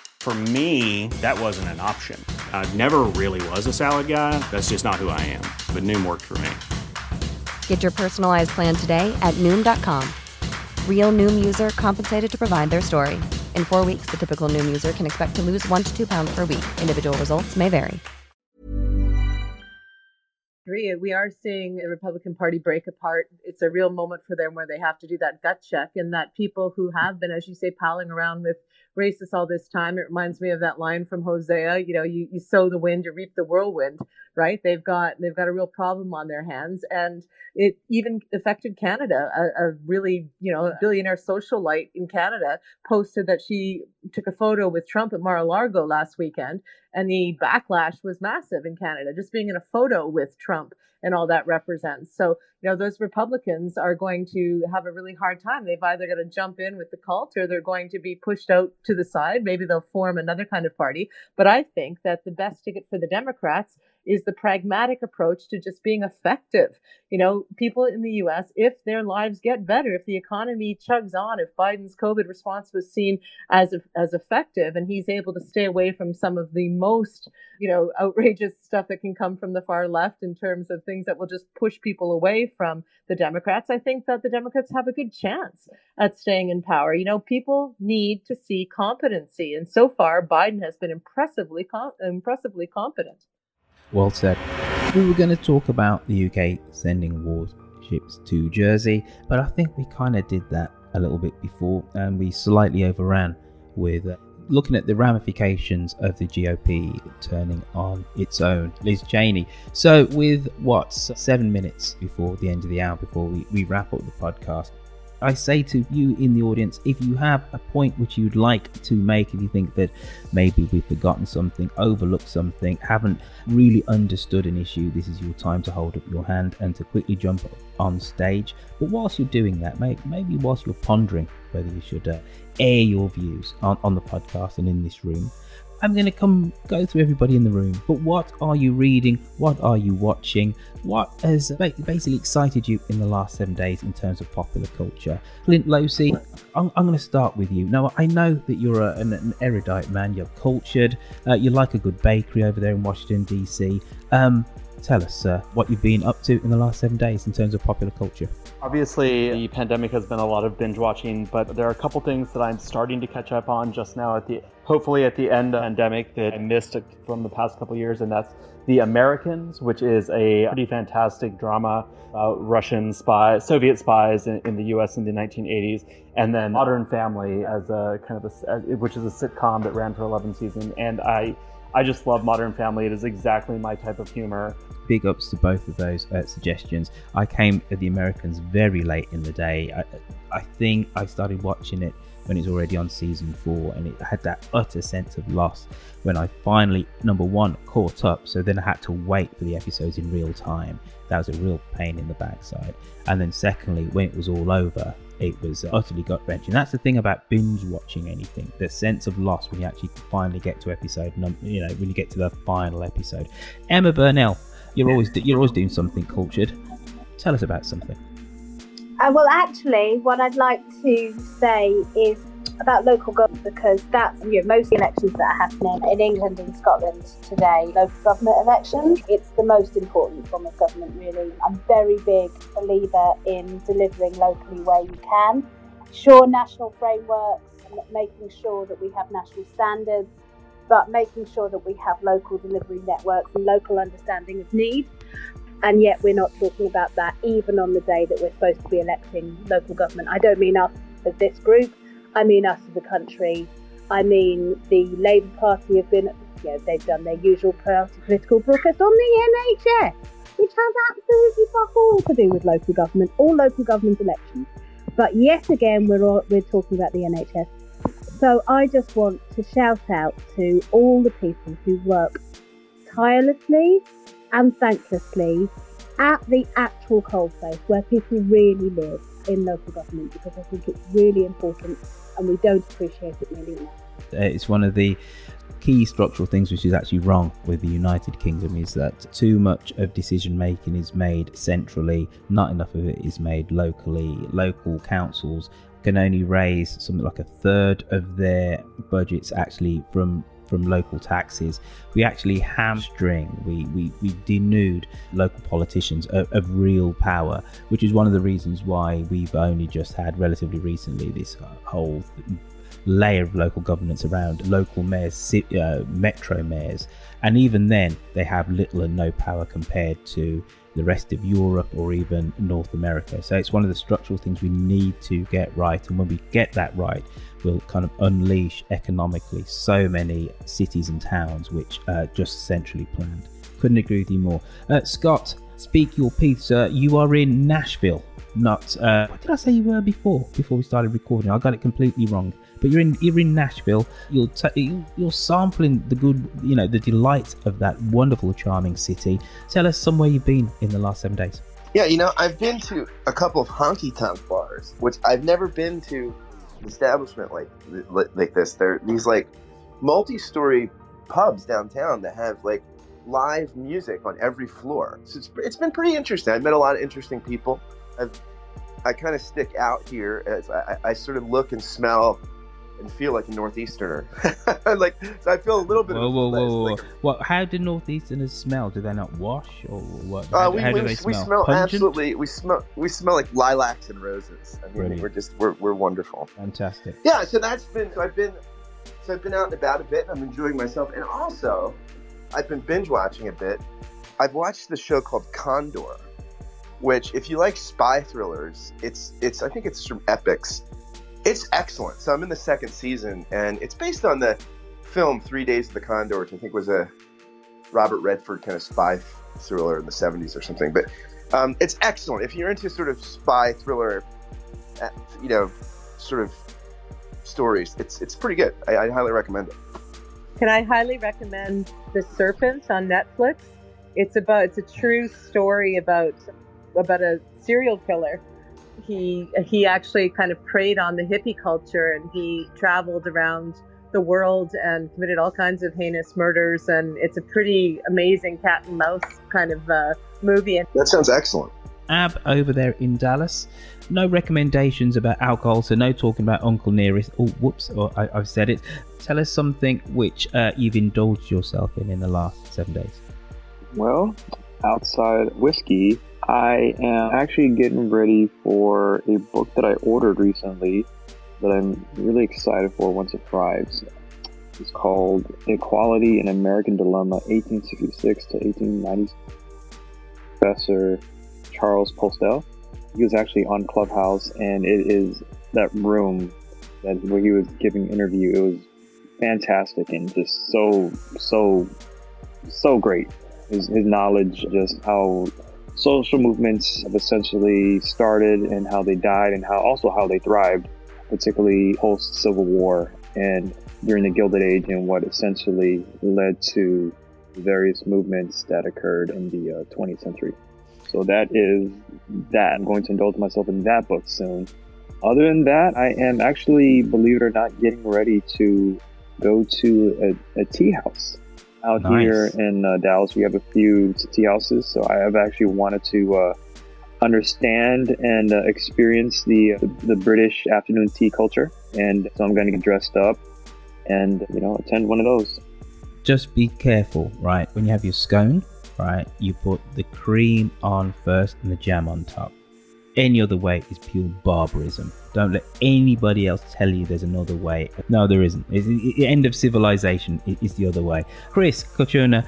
Speaker 18: For me, that wasn't an option. I never really was a salad guy. That's just not who I am. But Noom worked for me.
Speaker 19: Get your personalized plan today at Noom.com. Real Noom user compensated to provide their story. In four weeks, the typical Noom user can expect to lose one to two pounds per week. Individual results may vary.
Speaker 11: We are seeing a Republican Party break apart. It's a real moment for them where they have to do that gut check, and that people who have been, as you say, palling around with racists all this time. It reminds me of that line from Hosea. You know, you, you sow the wind, you reap the whirlwind, right? They've got they've got a real problem on their hands, and it even affected Canada. A, a really you know billionaire socialite in Canada posted that she took a photo with Trump at Mar-a-Lago last weekend, and the backlash was massive in Canada just being in a photo with Trump and all that represents. So, you know, those Republicans are going to have a really hard time. They've either got to jump in with the cult or they're going to be pushed out to the side. Maybe they'll form another kind of party. But I think that the best ticket for the Democrats is the pragmatic approach to just being effective. You know, people in the US, if their lives get better, if the economy chugs on, if Biden's COVID response was seen as as effective and he's able to stay away from some of the most, you know, outrageous stuff that can come from the far left in terms of things that will just push people away from the Democrats, I think that the Democrats have a good chance at staying in power. You know, people need to see competency and so far Biden has been impressively com- impressively competent.
Speaker 5: Well said. We were going to talk about the UK sending warships to Jersey, but I think we kind of did that a little bit before and we slightly overran with uh, looking at the ramifications of the GOP turning on its own. Liz Cheney. So, with what, seven minutes before the end of the hour, before we, we wrap up the podcast, I say to you in the audience, if you have a point which you'd like to make, if you think that maybe we've forgotten something, overlooked something, haven't really understood an issue, this is your time to hold up your hand and to quickly jump on stage. But whilst you're doing that, maybe whilst you're pondering whether you should uh, air your views on, on the podcast and in this room, I'm going to come go through everybody in the room. But what are you reading? What are you watching? What has basically excited you in the last seven days in terms of popular culture? Clint Losey, I'm, I'm going to start with you. Now, I know that you're a, an, an, erudite man, you're cultured, uh, you like a good bakery over there in Washington, D.C. Um, tell us uh, what you've been up to in the last seven days in terms of popular culture.
Speaker 13: Obviously, the pandemic has been a lot of binge watching, but there are a couple things that I'm starting to catch up on just now at the hopefully at the end of the pandemic that I missed from the past couple years, and that's The Americans, which is a pretty fantastic drama about Russian spies, Soviet spies in, in the U.S. in the 1980s, and then Modern Family as a kind of a, which is a sitcom that ran for 11 seasons, and I I just love Modern Family. It is exactly my type of humor.
Speaker 5: Big ups to both of those uh, suggestions. I came at The Americans very late in the day. I, I think I started watching it when it's already on season four, and it had that utter sense of loss when I finally, number one, caught up. So then I had to wait for the episodes in real time. That was a real pain in the backside. And then, secondly, when it was all over, it was utterly gut wrenching. That's the thing about binge watching anything the sense of loss when you actually finally get to episode, num- you know, when you get to the final episode. Emma Burnell, you're always you're always doing something cultured. Tell us about something.
Speaker 12: Uh, well, actually, what I'd like to say is about local government because that's you know, most elections that are happening in England and Scotland today, local government elections. It's the most important form of government, really. I'm very big believer in delivering locally where you can. Sure, national frameworks, making sure that we have national standards, but making sure that we have local delivery networks and local understanding of need. And yet, we're not talking about that even on the day that we're supposed to be electing local government. I don't mean us as this group, I mean us as a country. I mean the Labour Party have been, you know, they've done their usual political broadcast on the NHS, which has absolutely fuck all to do with local government or local government elections. But yet again, we're all, we're talking about the NHS. So I just want to shout out to all the people who work tirelessly and thanklessly at the actual coalface where people really live in local government because I think it's really important and we don't appreciate it nearly enough.
Speaker 5: It's one of the key structural things which is actually wrong with the United Kingdom is that too much of decision making is made centrally, not enough of it is made locally. Local councils can only raise something like a third of their budgets actually from from local taxes. We actually hamstring, we, we, we denude local politicians of, of, real power, which is one of the reasons why we've only just had relatively recently this whole layer of local governance around local mayors, uh, metro mayors, and even then they have little and no power compared to the rest of Europe or even North America. So it's one of the structural things we need to get right, and when we get that right, will kind of unleash economically so many cities and towns which are just centrally planned. Couldn't agree with you more. Uh, Scott, speak your piece. Uh, you are in Nashville, not. Uh, what did I say you were before? Before we started recording, I got it completely wrong. But you're in you're in Nashville. You're t- you're sampling the good, you know, the delight of that wonderful, charming city. Tell us somewhere you've been in the last seven days.
Speaker 6: Yeah, you know, I've been to a couple of honky tonk bars, which I've never been to establishment like like this. There are these like multi-story pubs downtown that have like live music on every floor. So it's, it's been pretty interesting. I've met a lot of interesting people. I've I kind of stick out here as I, I sort of look and smell and feel like a northeasterner. like so I feel a little bit.
Speaker 5: Whoa,
Speaker 6: of
Speaker 5: whoa, whoa, whoa! Like, what? How do northeasterners smell? Do they not wash or what?
Speaker 6: Uh, how, we, how we, we, smell? smell absolutely. We smell. We smell like lilacs and roses. I mean, Brilliant. we're just we're, we're wonderful.
Speaker 5: Fantastic.
Speaker 6: Yeah. So that's been. So I've been. So I've been out and about a bit. I'm enjoying myself, and also, I've been binge watching a bit. I've watched the show called Condor, which, if you like spy thrillers, it's it's I think it's from Epix it's excellent. So I'm in the second season, and it's based on the film Three Days of the Condor, which I think was a Robert Redford kind of spy thriller in the 70s or something. But um, it's excellent. If you're into sort of spy thriller uh, you know, sort of stories. It's it's pretty good. I, I highly recommend it.
Speaker 11: Can I highly recommend The Serpent on Netflix? It's about it's a true story about about a serial killer. He he actually kind of preyed on the hippie culture and he traveled around the world and committed all kinds of heinous murders and it's a pretty amazing cat and mouse kind of uh, movie.
Speaker 6: That sounds excellent.
Speaker 5: Ab over there in Dallas. No recommendations about alcohol, so no talking about Uncle Nearest. Oh, whoops, oh, I, have said it. Tell us something which uh, you've indulged yourself in in the last seven days.
Speaker 7: Well, outside whiskey, I am actually getting ready for a book that I ordered recently that I'm really excited for once it arrives. It's called Equality An American Dilemma, 1866 to 1890. Professor Charles Postel. He was actually on Clubhouse, and it is that room that where he was giving interview. It was fantastic and just so so so great. His, his knowledge, just how social movements have essentially started and how they died, and how also how they thrived, particularly post Civil War and during the Gilded Age, and what essentially led to various movements that occurred in the uh, 20th century. So that is that. I'm going to indulge myself in that book soon. Other than that, I am actually, believe it or not, getting ready to go to a, a tea house out nice. here in uh, Dallas. We have a few tea houses, so I have actually wanted to uh, understand and uh, experience the the British afternoon tea culture, and so I'm going to get dressed up and you know attend one of those.
Speaker 5: Just be careful, right? When you have your scone, right? You put the cream on first and the jam on top. Any other way is pure barbarism. Don't let anybody else tell you there's another way. No, there isn't. It's the end of civilization is the other way. Chris Cochona,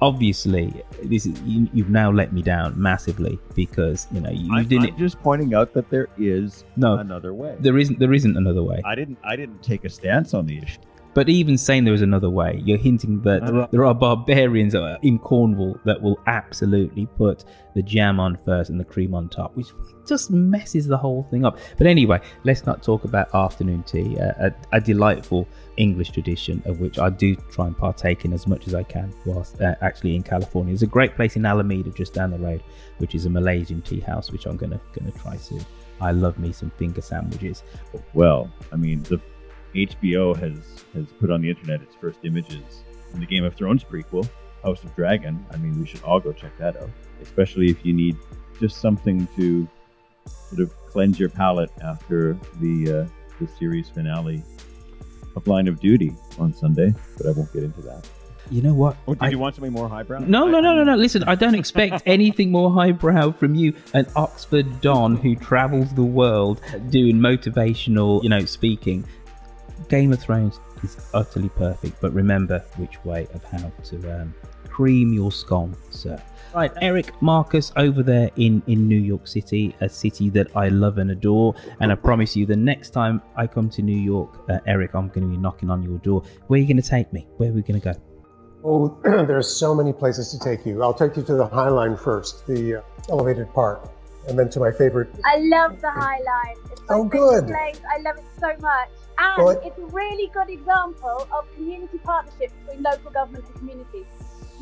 Speaker 5: obviously, this is, you, have now let me down massively because you know you
Speaker 9: I'm,
Speaker 5: didn't.
Speaker 9: I'm just pointing out that there is
Speaker 5: no
Speaker 9: another way.
Speaker 5: There isn't. There isn't another way.
Speaker 9: I didn't. I didn't take a stance on the issue.
Speaker 5: But even saying there is another way, you're hinting that there are barbarians in Cornwall that will absolutely put the jam on first and the cream on top, which just messes the whole thing up. But anyway, let's not talk about afternoon tea, uh, a, a, delightful English tradition of which I do try and partake in as much as I can whilst uh, actually in California. There's a great place in Alameda just down the road, which is a Malaysian tea house, which I'm gonna gonna try soon. I love me some finger sandwiches.
Speaker 9: Well, I mean the HBO has has put on the internet its first images in the Game of Thrones prequel, House of Dragon. I mean, we should all go check that out, especially if you need just something to sort of cleanse your palate after the uh, the series finale of Line of Duty on Sunday. But I won't get into that.
Speaker 5: You know what?
Speaker 9: Oh, did I, you want something more highbrow?
Speaker 5: No, no, no, no, no. Listen, I don't expect anything more highbrow from you, an Oxford Don who travels the world doing motivational, you know, speaking. Game of Thrones is utterly perfect, but remember which way of how to um, cream your scone, sir. Right, Eric Marcus over there in, in New York City, a city that I love and adore. And I promise you, the next time I come to New York, uh, Eric, I'm going to be knocking on your door. Where are you going to take me? Where are we going to go?
Speaker 14: Oh, there are so many places to take you. I'll take you to the High Line first, the uh, elevated park, and then to my favorite.
Speaker 12: I love the High Line. It's my
Speaker 14: oh, good.
Speaker 12: Place. I love it so much. And it's a really good example of community partnership between local government and communities.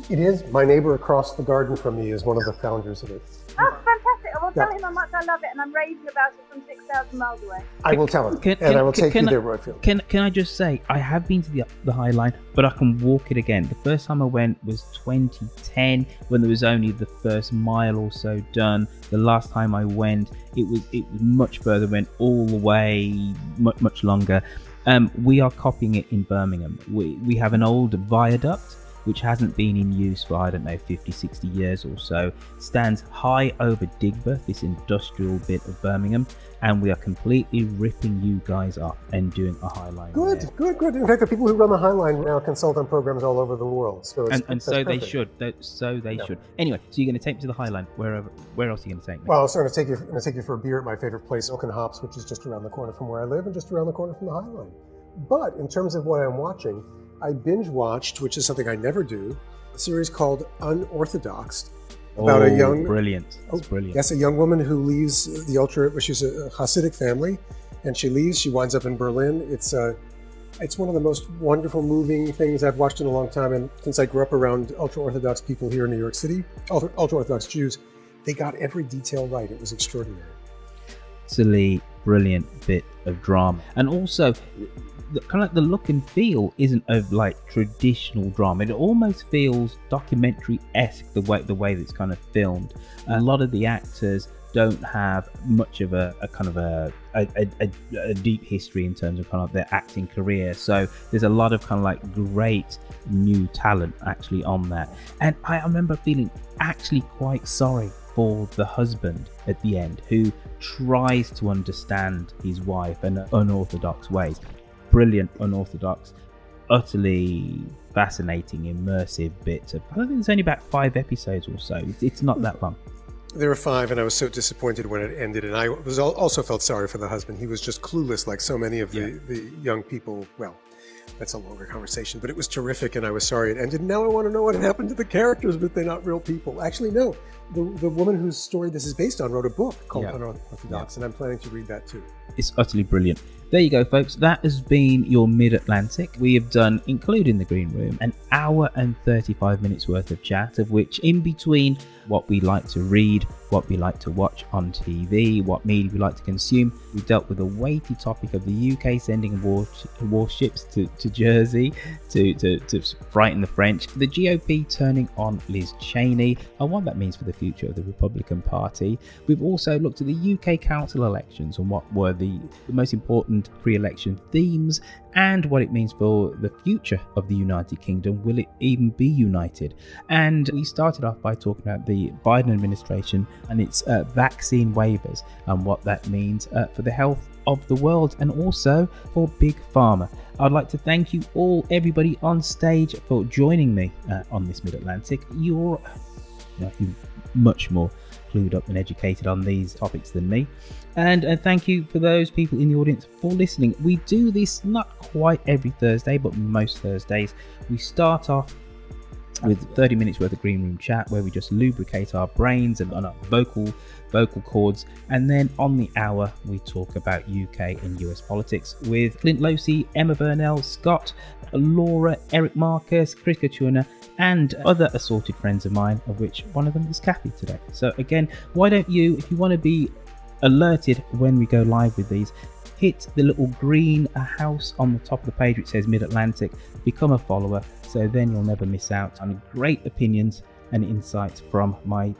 Speaker 14: It is. My neighbor across the garden from me is one of the founders of it.
Speaker 12: Oh, fantastic. I will tell him how much I love it and I'm raving about it from 6,000 miles away.
Speaker 14: I will tell him. Can, and can, I will take you there, Roifield.
Speaker 5: Can, can I just say, I have been to the, the High Line, but I can walk it again. The first time I went was 2010 when there was only the first mile or so done. The last time I went, it was it was much further, went all the way, much, much longer. Um, we are copying it in Birmingham. We, we have an old viaduct which hasn't been in use for, I don't know, 50, 60 years or so, stands high over Digbeth, this industrial bit of Birmingham, and we are completely ripping you guys up and doing a High Line.
Speaker 14: Good,
Speaker 5: there.
Speaker 14: good, good. In fact, the people who run the High Line now consult on programs all over the world. So
Speaker 5: and, and so they should. So they yeah. should. Anyway, so you're going to take me to the High Line. Wherever, where else are you going to take me?
Speaker 14: Well, so I'm going to take you. going to take you for a beer at my favorite place, Oak and Hops, which is just around the corner from where I live, and just around the corner from the High Line. But in terms of what I'm watching, I binge watched, which is something I never do, a series called Unorthodox. about
Speaker 5: oh,
Speaker 14: a young
Speaker 5: brilliant.
Speaker 14: Oh,
Speaker 5: brilliant.
Speaker 14: Yes, a young woman who leaves the ultra. well, She's a Hasidic family, and she leaves. She winds up in Berlin. It's a, it's one of the most wonderful, moving things I've watched in a long time. And since I grew up around ultra Orthodox people here in New York City, ultra Orthodox Jews, they got every detail right. It was extraordinary.
Speaker 5: utterly brilliant bit of drama, and also the, kind of like the look and feel isn't of like traditional drama. It almost feels documentary esque the way the way that's kind of filmed. A lot of the actors don't have much of a, a kind of a a, a a deep history in terms of kind of their acting career. So there's a lot of kind of like great new talent actually on that. And I remember feeling actually quite sorry for the husband at the end who tries to understand his wife in unorthodox ways. Brilliant, unorthodox, utterly fascinating, immersive bits of. I don't think there's only about five episodes or so. It's, it's not that long.
Speaker 14: There were five, and I was so disappointed when it ended. And I was also felt sorry for the husband. He was just clueless, like so many of the, the young people. Well, that's a longer conversation, but it was terrific, and I was sorry it ended. Now I want to know what happened to the characters, but they're not real people. Actually, no. The, the woman whose story this is based on wrote a book called
Speaker 5: Yeah.
Speaker 14: Unorthodox, and I'm planning to read that too.
Speaker 5: It's utterly brilliant. There you go, folks. That has been your Mid Atlantic. We have done, including the Green Room, an hour and 35 minutes worth of chat, of which, in between what we like to read, what we like to watch on TV, what media we like to consume, we dealt with the weighty topic of the UK sending war, warships to, to Jersey to, to, to frighten the French, the GOP turning on Liz Cheney, and what that means for the future of the Republican Party. We've also looked at the UK council elections and what were the, the most important pre election themes and what it means for the future of the United Kingdom. Will it even be united? And we started off by talking about the Biden administration and its uh, vaccine waivers and what that means uh, for the health of the world and also for Big Pharma. I'd like to thank you all, everybody on stage, for joining me uh, on this Mid Atlantic. You're, much more clued up and educated on these topics than me. And uh, thank you for those people in the audience for listening. We do this not quite every Thursday, but most Thursdays. We start off with 30 minutes worth of green room chat where we just lubricate our brains and on our vocal vocal cords and then on the hour we talk about UK and US politics with Clint Losey, Emma Burnell, Scott, Laura, Eric Marcus, Chris Katuna and other assorted friends of mine of which one of them is Kathy today. So again, why don't you if you want to be alerted when we go live with these hit the little green uh, house on the top of the page which says Mid Atlantic, become a follower, so then you'll never miss out on great opinions and insights from my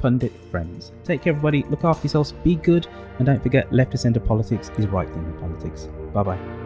Speaker 5: pundit friends. Take care, everybody. Look after yourselves, be good, and don't forget left to centre politics is right wing politics. Bye bye.